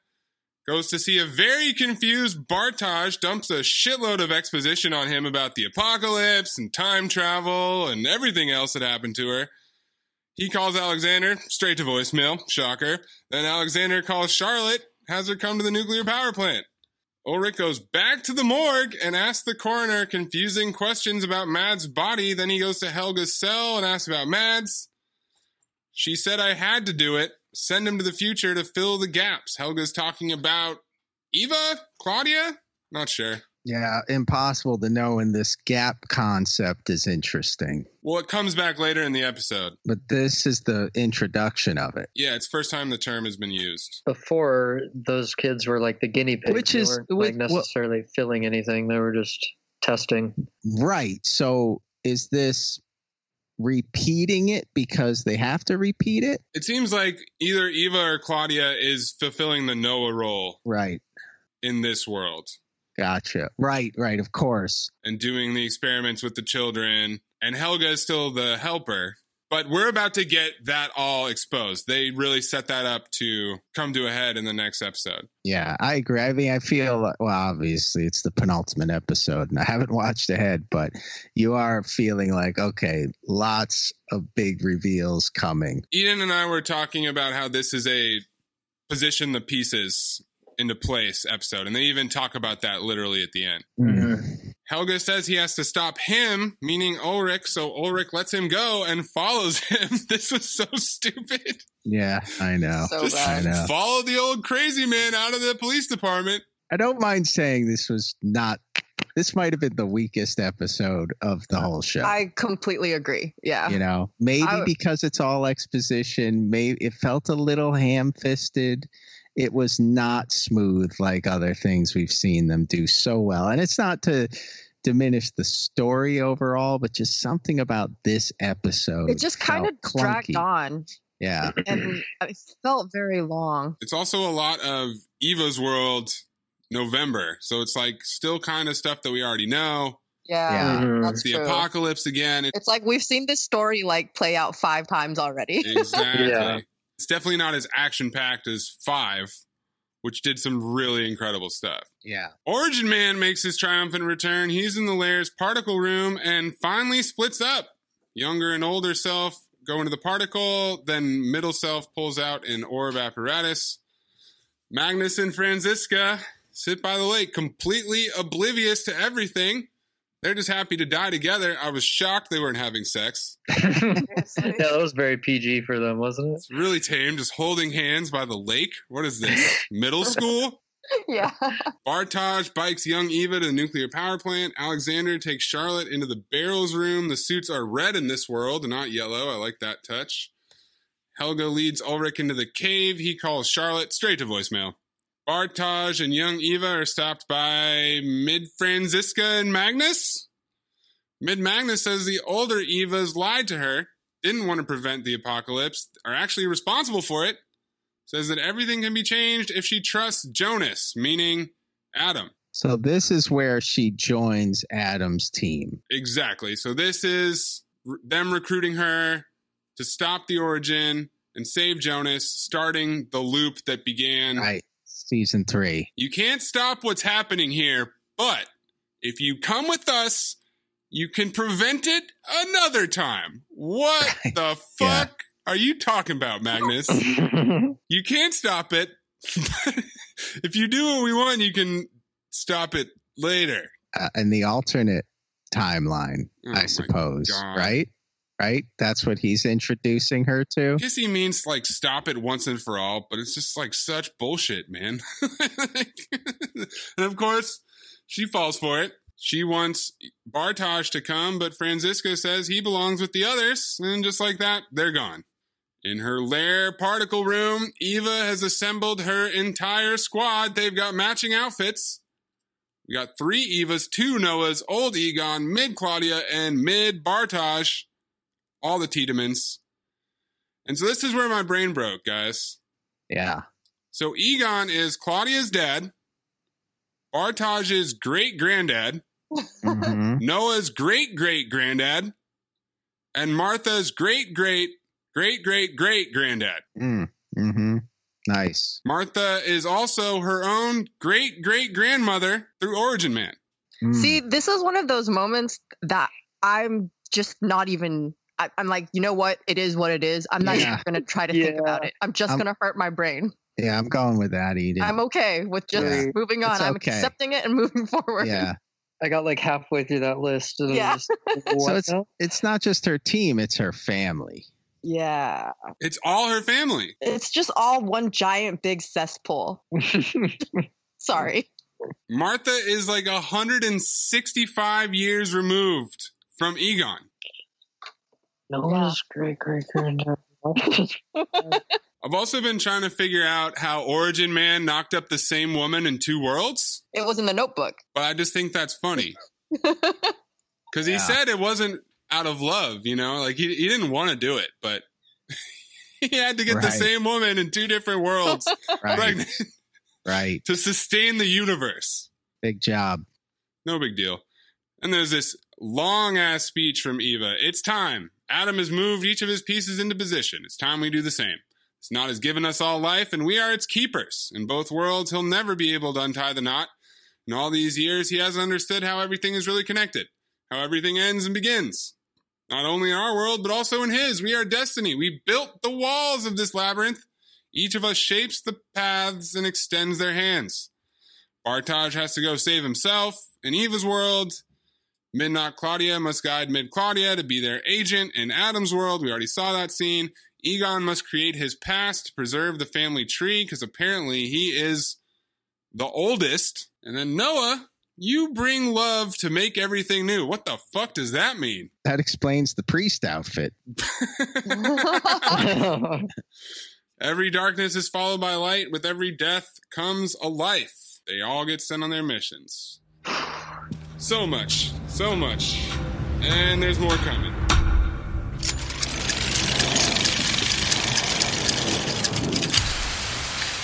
goes to see a very confused Bartosz, dumps a shitload of exposition on him about the apocalypse and time travel and everything else that happened to her. He calls Alexander, straight to voicemail, shocker. Then Alexander calls Charlotte, has her come to the nuclear power plant. Ulrich goes back to the morgue and asks the coroner confusing questions about Mads' body. Then he goes to Helga's cell and asks about Mads. She said I had to do it. Send him to the future to fill the gaps. Helga's talking about Eva? Claudia? Not sure. Yeah, impossible to know. And this gap concept is interesting. Well, it comes back later in the episode. But this is the introduction of it. Yeah, it's first time the term has been used. before those kids were like the guinea pigs. Which They is- weren't, which- like well- necessarily filling anything. They were just testing. Right. So is this repeating it because they have to repeat it? It seems like either Eva or Claudia is fulfilling the Noah role Right. in this world Gotcha. Right, right, of course. and doing the experiments with the children. And Helga is still the helper. But we're about to get that all exposed. They really set that up to come to a head in the next episode. Yeah, I agree. I mean, I feel like, well, obviously it's the penultimate episode and I haven't watched ahead, but you are feeling like, okay, lots of big reveals coming. Eden and I were talking about how this is a position the pieces into place episode. And they even talk about that literally at the end. Mm-hmm. Helga says he has to stop him, meaning Ulrich, so Ulrich lets him go and follows him. this was so stupid. Yeah, I know. So Just I know. follow the old crazy man out of the police department. I don't mind saying this was not, this might have been the weakest episode of the whole show. I completely agree. Yeah. you know maybe I- because it's all exposition maybe it felt a little ham-fisted it was not smooth like other things we've seen them do so well and it's not to diminish the story overall but just something about this episode It just kind of felt dragged on yeah and it felt very long. It's also a lot of Eva's world November. So it's like still kind of stuff that we already know. Yeah. Yeah. That's mm-hmm. It's the true. apocalypse again. It- It's like we've seen this story like play out five times already. exactly. Yeah. It's definitely not as action packed as five, which did some really incredible stuff. yeah Origin Man makes his triumphant return. He's in the Lair's particle room and finally splits up. Younger and older self go into the particle, then middle self pulls out an orb apparatus. Magnus and Franziska sit by the lake, completely oblivious to everything. They're just happy to die together. I was shocked they weren't having sex. yeah, that was very PG for them, wasn't it? It's really tame, just holding hands by the lake. What is this? Middle school? yeah. Bartosz bikes young Eva to the nuclear power plant. Alexander takes Charlotte into the barrels room. The suits are red in this world not yellow. I like that touch. Helga leads Ulrich into the cave. He calls Charlotte straight to voicemail. Bartosz and young Eva are stopped by Mid Franziska and Magnus. Mid Magnus says the older Evas lied to her, didn't want to prevent the apocalypse, are actually responsible for it says that everything can be changed if she trusts Jonas, meaning Adam. so this is where she joins adam's team Exactly. So this is them recruiting her to stop the origin and save Jonas, starting the loop that began. right season three You can't stop what's happening here, but if you come with us, you can prevent it another time. What the Yeah. fuck are you talking about, Magnus? you can't stop it. if you do what we want, you can stop it later. uh, in the alternate timeline Oh i suppose God. right right that's what he's introducing her to I guess he means like stop it once and for all, but it's just like such bullshit, man. and of course, she falls for it. She wants Bartosz to come, but Franziska says he belongs with the others, and just like that, they're gone. In her lair particle room, Eva has assembled her entire squad. They've got matching outfits. We got three Evas, two Noahs, old Egon, mid Claudia, and mid Bartosz. All the Tiedemans. And so this is where my brain broke, guys. Yeah. So Egon is Claudia's dad, Bartosz's great granddad, Mhm. Noah's great great granddad, and Martha's great great great great great granddad. Mm. hmm Nice. Martha is also her own great great grandmother through Origin Man. Mm. See, this is one of those moments that I'm just not even. I, I'm like, you know what? It is what it is. I'm not Yeah. even going to try to think about it. I'm just I'm- going to hurt my brain. Yeah, I'm going with that, Eden. I'm okay with just Yeah. moving on. It's I'm accepting it and moving forward. yeah. I got like halfway through that list. And Yeah. Just, So it's it's not just her team; it's her family. Yeah. It's all her family. It's just all one giant big cesspool. Sorry. Martha is like 165 years removed from Egon. Noah's great great granddad. I've also been trying to figure out how Origin Man knocked up the same woman in two worlds, It was in the notebook. but I just think that's funny. Because he Yeah. said it wasn't out of love, you know? Like he, he didn't want to do it, but he had to get the same woman in two different worlds Right. pregnant Right. to sustain the universe. Big job. No big deal. And there's this long ass speech from Eva. It's time. Adam has moved each of his pieces into position. It's time we do the same. It's not has given us all life, and we are its keepers. In both worlds, he'll never be able to untie the knot. In all these years, he hasn't understood how everything is really connected, how everything ends and begins. Not only in our world, but also in his. We are destiny. We built the walls of this labyrinth. Each of us shapes the paths and extends their hands. Bartosz has to go save himself. In Eva's world, Midnight Claudia must guide Mid Claudia to be their agent. In Adam's world, we already saw that scene. Egon must create his past to preserve the family tree because apparently he is the oldest. And then Noah, you bring love to make everything new. What the fuck does that mean? That explains the priest outfit. Every darkness is followed by light. With every death comes a life. They all get sent on their missions. So much, so much. And there's more coming.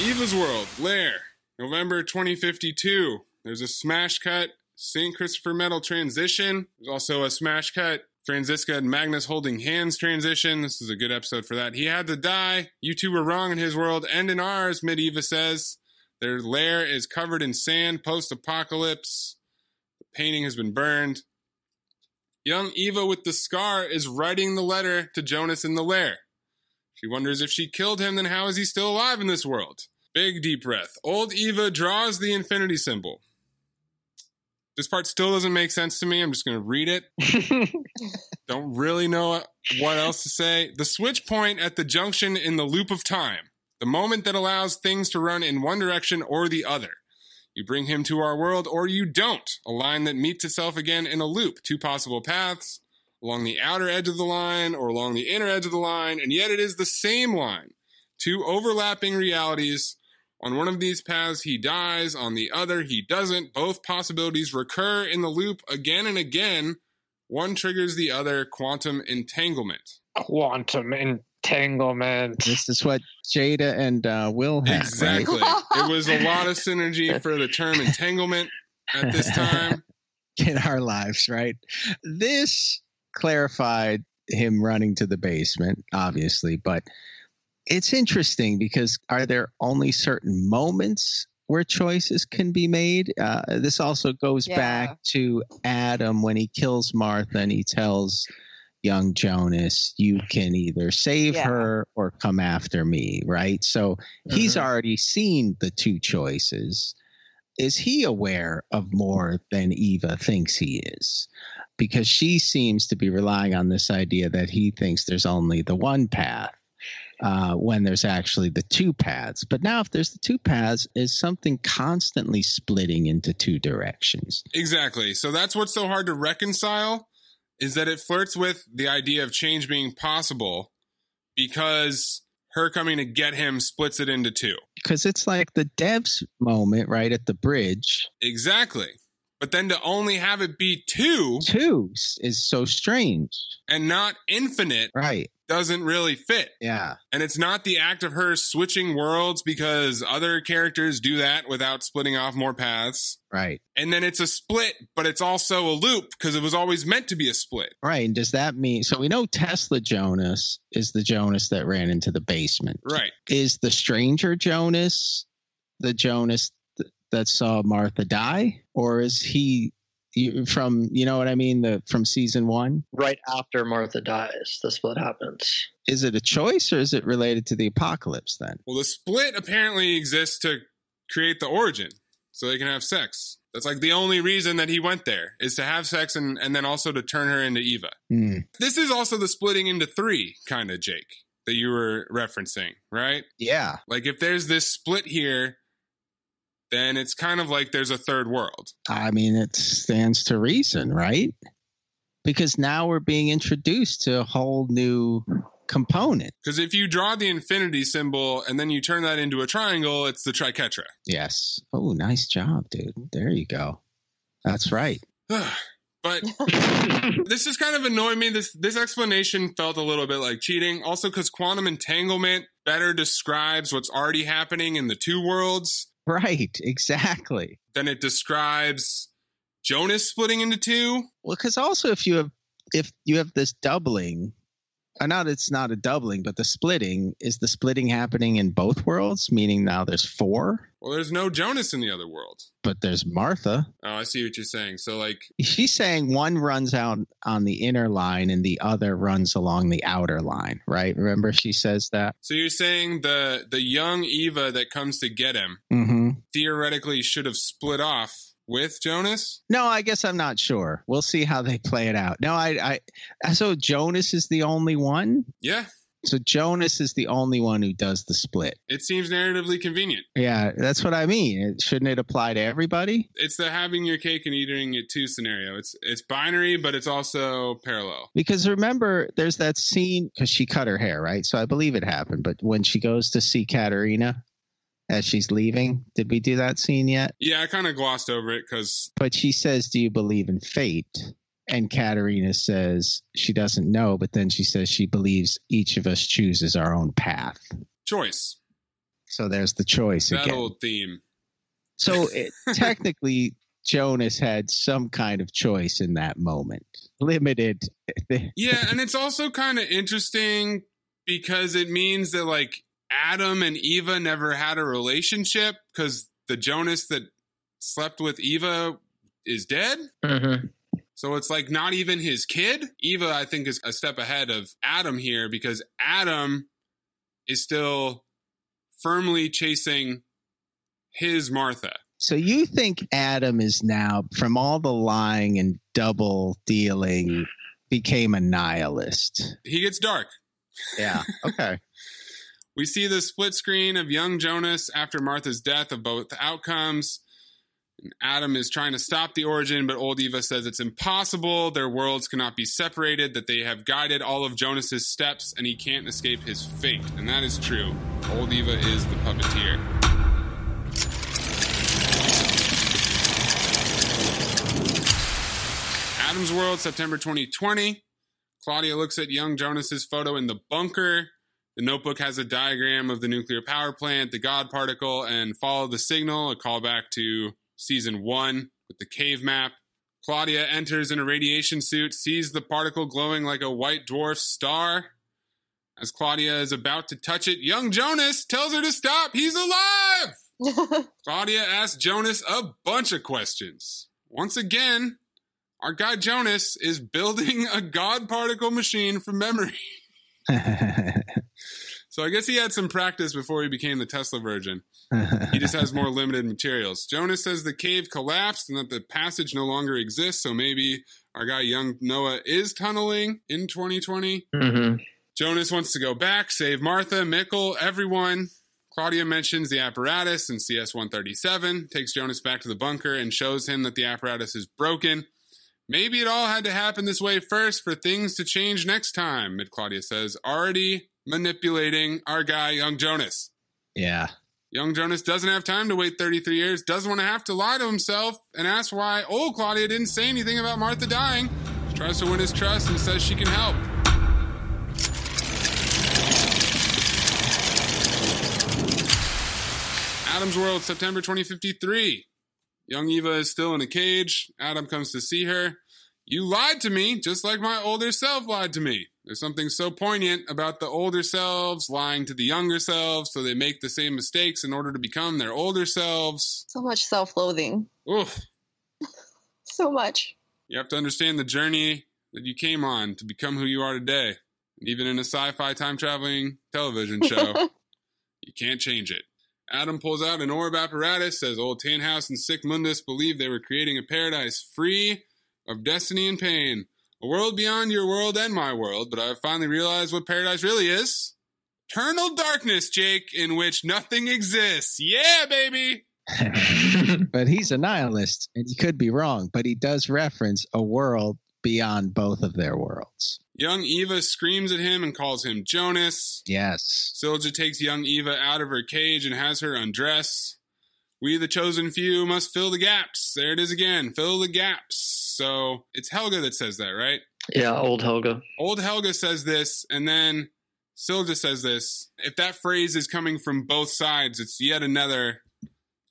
Eva's World, Lair, November 2052. There's a smash cut, St. Christopher Medal transition. There's also a smash cut, Franziska and Magnus holding hands transition. This is a good episode for that. He had to die. You two were wrong in his world and in ours, Mid Eva says. Their lair is covered in sand post apocalypse. Painting has been burned. Young Eva with the scar is writing the letter to Jonas in the lair. She wonders if she killed him, then how is he still alive in this world? Big deep breath. Old Eva draws the infinity symbol. This part still doesn't make sense to me. I'm just going to read it. Don't really know what else to say. The switch point at the junction in the loop of time, the moment that allows things to run in one direction or the other. You bring him to our world or you don't. A line that meets itself again in a loop. Two possible paths along the outer edge of the line or along the inner edge of the line, and yet it is the same line. Two overlapping realities. On one of these paths, he dies. On the other, he doesn't. Both possibilities recur in the loop again and again. One triggers the other. Quantum entanglement. Quantum entanglement. This is what Jada and uh, Will had. Exactly. Right? it was a lot of synergy for the term entanglement at this time. in our lives, right? This clarified him running to the basement, obviously, but it's interesting because are there only certain moments where choices can be made? Uh, this also goes Yeah. back to Adam when he kills Martha and he tells young Jonas, you can either save Yeah. her or come after me, right? So he's Mhm. already seen the two choices is he aware of more than Eva thinks he is? Because she seems to be relying on this idea that he thinks there's only the one path uh, when there's actually the two paths. But now, if there's the two paths, is something constantly splitting into two directions? Exactly. So that's what's so hard to reconcile is that it flirts with the idea of change being possible, because her coming to get him splits it into two. Because it's like the devs moment right at the bridge. Exactly. But then to only have it be two, two is so strange and not infinite, right? Doesn't really fit. Yeah. And it's not the act of her switching worlds because other characters do that without splitting off more paths. Right. And then it's a split, but it's also a loop because it was always meant to be a split. Right. And does that mean so we know Tesla Jonas is the Jonas that ran into the basement. Right. Is the stranger Jonas the Jonas that saw Martha die, or is he from you know what I mean the from season one? Right after Martha dies, the split happens. Is it a choice or is it related to the apocalypse then? Well, the split apparently exists to create the origin, so they can have sex. That's like the only reason that he went there is to have sex and, and then also to turn her into Eva. Mm. This is also the splitting into three kind of Jake that you were referencing, right? Yeah. Like if there's this split here, then it's kind of like there's a third world. I mean, it stands to reason, right? Because now we're being introduced to a whole new component. Because if you draw the infinity symbol and then you turn that into a triangle, it's the triquetra. Yes. Oh, nice job, dude. There you go. That's right. but this just kind of annoyed me. This this explanation felt a little bit like cheating. Also, because quantum entanglement better describes what's already happening in the two worlds. Right, exactly. Then it describes Jonas splitting into two. Well, because also if you have if you have this doubling, not it's not a doubling, but the splitting is the splitting happening in both worlds, meaning now there's four. Well, there's no Jonas in the other world. But there's Martha. Oh, I see what you're saying. So like she's saying one runs out on the inner line and the other runs along the outer line, right? Remember she says that? So you're saying the the young Eva that comes to get him mm-hmm. theoretically should have split off with Jonas? No, I guess I'm not sure. We'll see how they play it out. No, I, I so Jonas is the only one. Yeah. So Jonas is the only one who does the split. It seems narratively convenient. Yeah, that's what I mean. Shouldn't it apply to everybody? It's the having your cake and eating it too scenario. It's it's binary, but it's also parallel. Because remember, there's that scene because she cut her hair, right? So I believe it happened. But when she goes to see Katharina, as she's leaving. Did we do that scene yet? Yeah, I kind of glossed over it because. But she says, Do you believe in fate? And Katharina says she doesn't know, but then she says she believes each of us chooses our own path. Choice. So there's the choice that again. old theme. So it, technically, Jonas had some kind of choice in that moment, limited. yeah, and it's also kind of interesting because it means that like Adam and Eva never had a relationship because the Jonas that slept with Eva is dead. Mm-hmm. So it's like not even his kid. Eva, I think, is a step ahead of Adam here because Adam is still firmly chasing his Martha. So you think Adam is now, from all the lying and double dealing, became a nihilist? He gets dark. Yeah. Okay. We see the split screen of young Jonas after Martha's death of both outcomes. Adam is trying to stop the origin, but old Eva says it's impossible. Their worlds cannot be separated, that they have guided all of Jonas's steps, and he can't escape his fate. And that is true. Old Eva is the puppeteer. Adam's World, September 2020. Claudia looks at young Jonas's photo in the bunker. The notebook has a diagram of the nuclear power plant, the God particle, and follow the signal, a callback to season one with the cave map. Claudia enters in a radiation suit, sees the particle glowing like a white dwarf star. As Claudia is about to touch it, young Jonas tells her to stop. He's alive! Claudia asks Jonas a bunch of questions. Once again, our guy Jonas is building a God particle machine from memory. so I guess he had some practice before he became the Tesla virgin. he just has more limited materials. Jonas says the cave collapsed and that the passage no longer exists. So maybe our guy young Noah is tunneling in 2020. Mm-hmm. Jonas wants to go back, save Martha, Mikkel, everyone. Claudia mentions the apparatus in CS 137, takes Jonas back to the bunker, and shows him that the apparatus is broken. Maybe it all had to happen this way first for things to change next time, Mid Claudia says. Already manipulating our guy, Young Jonas. Yeah. Young Jonas doesn't have time to wait 33 years, doesn't want to have to lie to himself, and asks why old Claudia didn't say anything about Martha dying. Tries to win his trust and says she can help. Adam's World, September 2053. Young Eva is still in a cage. Adam comes to see her. You lied to me, just like my older self lied to me. There's something so poignant about the older selves lying to the younger selves so they make the same mistakes in order to become their older selves. So much self-loathing. Oof. So much. You have to understand the journey that you came on to become who you are today. And even in a sci fi time traveling television show, you can't change it. Adam pulls out an orb apparatus, says old Tannhaus and Sic Mundus believed they were creating a paradise free of destiny and pain. A world beyond your world and my world, but I've finally realized what paradise really is. Eternal darkness, Jake, in which nothing exists. Yeah, baby! but he's a nihilist, and he could be wrong, but he does reference a world beyond both of their worlds. Young Eva screams at him and calls him Jonas. Yes. Silja takes young Eva out of her cage and has her undress. We, the chosen few, must fill the gaps. There it is again. Fill the gaps. So it's Helga that says that, right? Yeah, old Helga. Old Helga says this, and then Silja says this. If that phrase is coming from both sides, it's yet another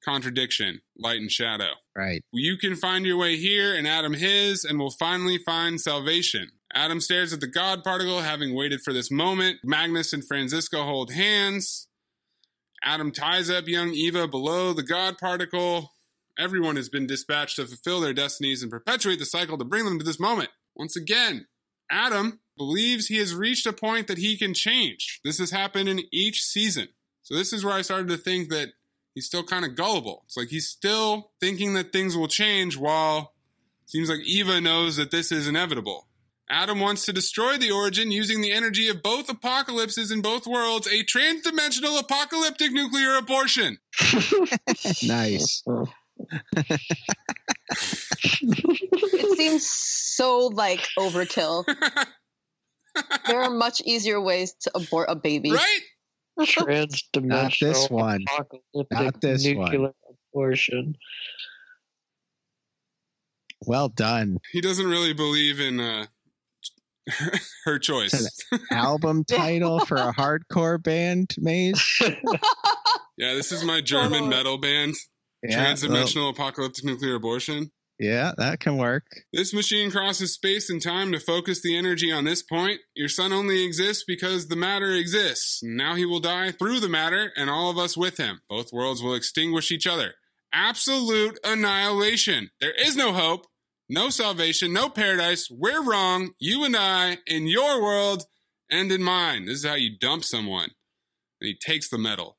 contradiction light and shadow. Right. You can find your way here, and Adam his, and we'll finally find salvation. Adam stares at the God particle, having waited for this moment. Magnus and Franziska hold hands. Adam ties up young Eva below the God particle. Everyone has been dispatched to fulfill their destinies and perpetuate the cycle to bring them to this moment. Once again, Adam believes he has reached a point that he can change. This has happened in each season. So, this is where I started to think that he's still kind of gullible. It's like he's still thinking that things will change while seems like Eva knows that this is inevitable. Adam wants to destroy the origin using the energy of both apocalypses in both worlds, a transdimensional apocalyptic nuclear abortion. nice. it seems so like overkill. there are much easier ways to abort a baby. Right? Transdimensional Not this one. apocalyptic Not this nuclear one. abortion. Well done. He doesn't really believe in uh, her choice. Album title for a hardcore band, Maze. Yeah, this is my German metal band, Yeah, Transdimensional Apocalyptic Nuclear Abortion. Yeah, that can work. This machine crosses space and time to focus the energy on this point. Your son only exists because the matter exists. Now he will die through the matter, and all of us with him. Both worlds will extinguish each other. Absolute annihilation. There is no hope, no salvation, no paradise. We're wrong. You and I, in your world and in mine. This is how you dump someone. And he takes the medal.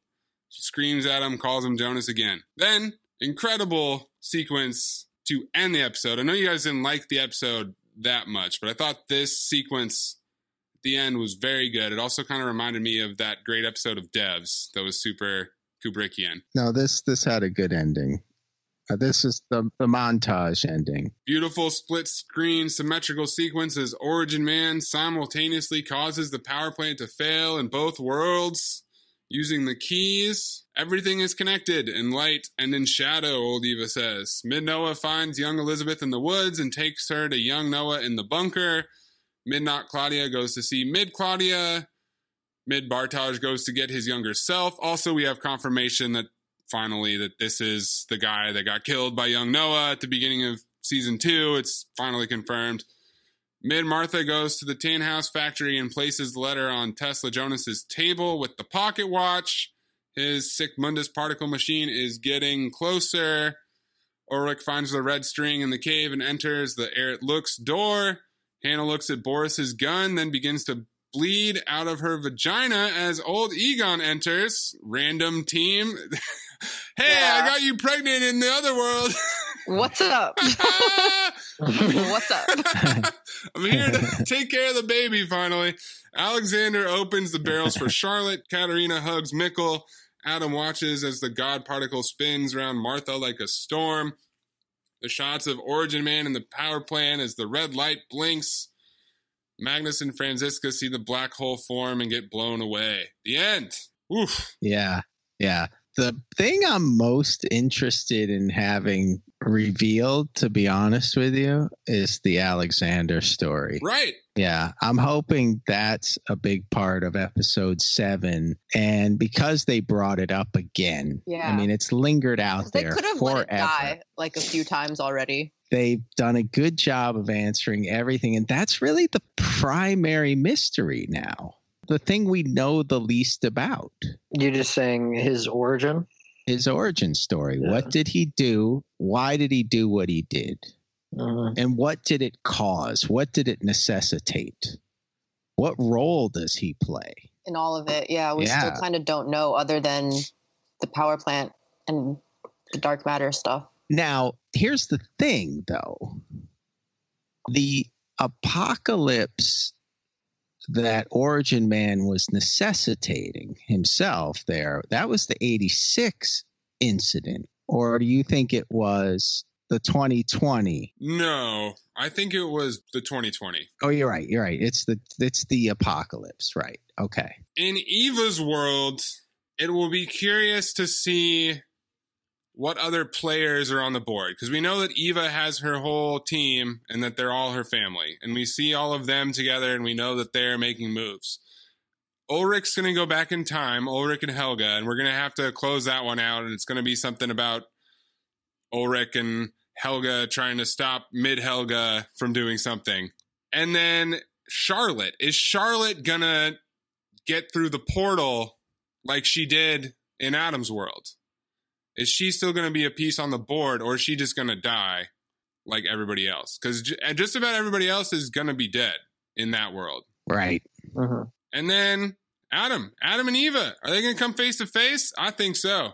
She screams at him, calls him Jonas again. Then, incredible sequence to end the episode. I know you guys didn't like the episode that much, but I thought this sequence at the end was very good. It also kind of reminded me of that great episode of Devs that was super Kubrickian. No, this this had a good ending. Uh, this is the the montage ending. Beautiful split screen symmetrical sequences. Origin Man simultaneously causes the power plant to fail in both worlds using the keys. Everything is connected in light and in shadow, old Eva says. Mid Noah finds young Elizabeth in the woods and takes her to young Noah in the bunker. Mid Not Claudia goes to see Mid Claudia. Mid Bartosz goes to get his younger self. Also, we have confirmation that finally that this is the guy that got killed by young Noah at the beginning of season two. It's finally confirmed. Mid Martha goes to the Tannhaus factory and places the letter on Tesla Jonas's table with the pocket watch. His Sic Mundus particle machine is getting closer. Ulrich finds the red string in the cave and enters the Erit Lux door. Hannah looks at Boris's gun, then begins to bleed out of her vagina as old Egon enters. Random team. hey, I got you pregnant in the other world. What's up? What's up? I'm here to take care of the baby finally. Alexander opens the barrels for Charlotte. Katharina hugs Mikkel. Adam watches as the God particle spins around Martha like a storm. The shots of Origin Man and the power plant as the red light blinks. Magnus and Franziska see the black hole form and get blown away. The end. Oof. Yeah, yeah. The thing I'm most interested in having revealed, to be honest with you, is the Alexander story. Right. Yeah, I'm hoping that's a big part of episode seven. And because they brought it up again, yeah. I mean, it's lingered out They there could have forever. let it die like a few times already. They've done a good job of answering everything. And that's really the primary mystery now. The thing we know the least about You're just saying his origin? his origin story. Yeah. What did he do? Why did he do what he did? Uh, And what did it cause? What did it necessitate? What role does he play? in all of it. Yeah, we Yeah. still kind of don't know other than the power plant and the dark matter stuff. Now, here's the thing though. The apocalypse that Origin Man was necessitating himself there, that was the 86 incident. Or do you think it was the 2020? No, I think it was the 2020. Oh, you're right. You're right. It's the it's the apocalypse, right? Okay. In Eva's world, it will be curious to see what other players are on the board because we know that Eva has her whole team and that they're all her family, and we see all of them together, and we know that they're making moves. Ulrich's going to go back in time, Ulrich and Helga, and we're going to have to close that one out, and it's going to be something about Ulrich and Helga trying to stop mid Helga from doing something. And then Charlotte. Is Charlotte going to get through the portal like she did in Adam's world? Is she still going to be a piece on the board or is she just going to die like everybody else? Because just about everybody else is going to be dead in that world. Right. uh And then Adam, Adam and Eva, are they going to come face to face? I think so.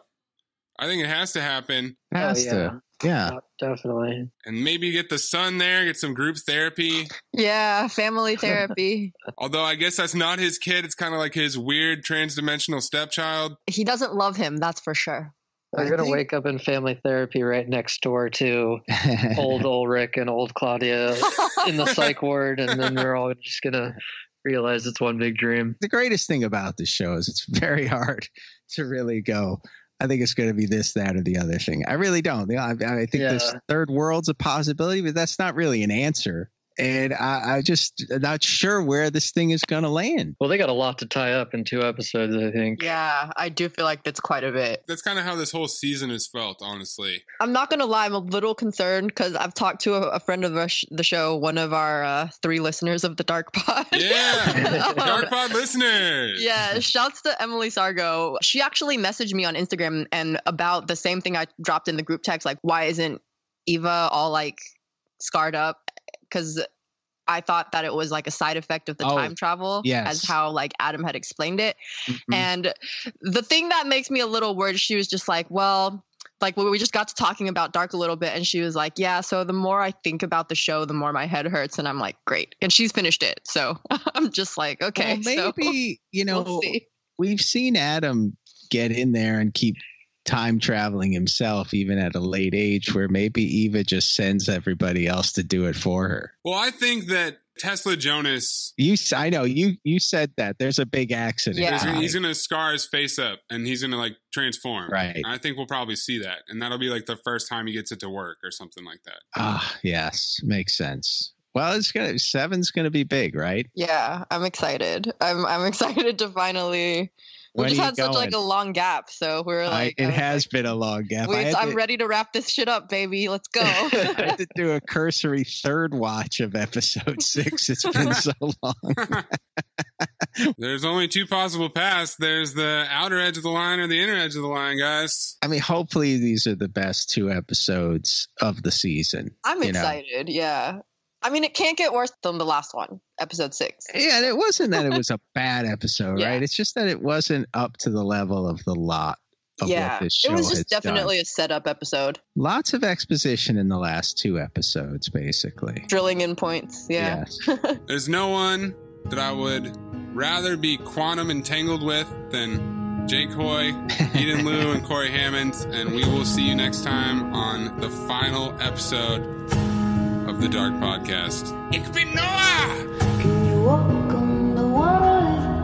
I think it has to happen. Has yeah. to. Yeah. Uh, definitely. And maybe get the son there, get some group therapy. Yeah, family therapy. Although I guess that's not his kid. It's kind of like his weird transdimensional stepchild. he doesn't love him, that's for sure. They're gonna wake up in family therapy right next door to old Ulrich and old Claudia in the psych ward, and then they're all just gonna realize it's one big dream. the greatest thing about this show is it's very hard to really go. I think it's going to be this, that, or the other thing. I really don't. I, I think this third world's a possibility, but that's not really an answer. And I, I just not sure where this thing is going to land. Well, they got a lot to tie up in two episodes, I think. Yeah, I do feel like that's quite a bit. That's kind of how this whole season has felt, honestly. I'm not gonna lie, I'm a little concerned because I've talked to a, a friend of the, sh- the show, one of our uh, three listeners of the Dark Pod. Yeah, Dark Pod listeners. Yeah, shouts to Emily Sargo. She actually messaged me on Instagram and about the same thing I dropped in the group text, like why isn't Eva all like scarred up? Because I thought that it was like a side effect of the Oh, time travel, yes. as how like Adam had explained it. Mhm. And the thing that makes me a little worried, she was just like, well, like we we just got to talking about Dark a little bit, and she was like, yeah. So the more I think about the show, the more my head hurts, and I'm like, great. And she's finished it, so I'm just like, okay, Well, so maybe you know we'll we've seen Adam get in there and keep time traveling himself, even at a late age, where maybe Eva just sends everybody else to do it for her. Well, I think that Tesla Jonas, You, s- I know you. You said that there's a big accident. Yeah. he's, coming. he's going to scar his face up and he's going to like transform. Right. I think we'll probably see that. And that'll be like the first time he gets it to work or something like that. Ah, yes, makes sense. Well, it's gonna seven's gonna be big, right? Yeah, I'm excited. I'm I'm excited to finally. We When just had such like a long gap, so we're I, like, it oh, I was has like, been a long gap. I Wait, had I'm to- ready to wrap this shit up, baby. Let's go. I had to do a cursory third watch of episode six. It's been so long. There's only two possible paths. There's the outer edge of the line or the inner edge of the line, guys. I mean, hopefully these are the best two episodes of the season. I'm you know? excited. Yeah. I mean, it can't get worse than the last one, episode six. Yeah, and it wasn't that it was a bad episode, Yeah. right? It's just that it wasn't up to the level of the lot of yeah, what this show it was has just done. definitely a setup episode, Lots of exposition in the last two episodes, basically. drilling in points. Yeah. Yes. There's no one that I would rather be quantum entangled with than Jake Hoy, Eden Liu, and Corey Hammond. And we will see you next time on the final episode of the Dark podcast. Ik ben Noah. Can you walk on the water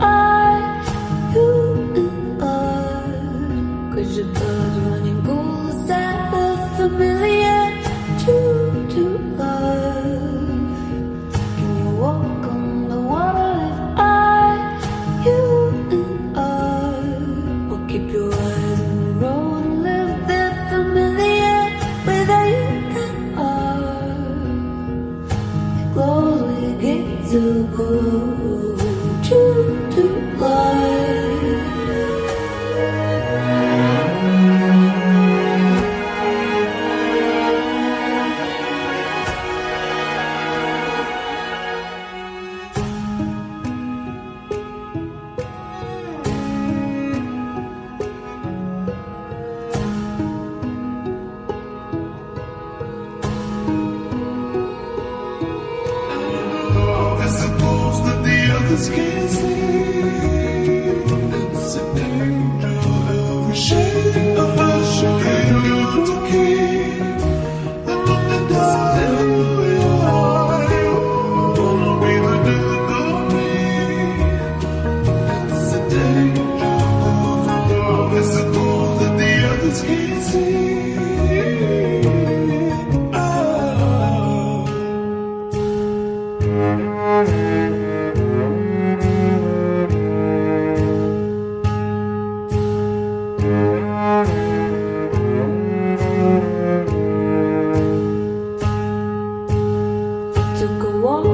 walk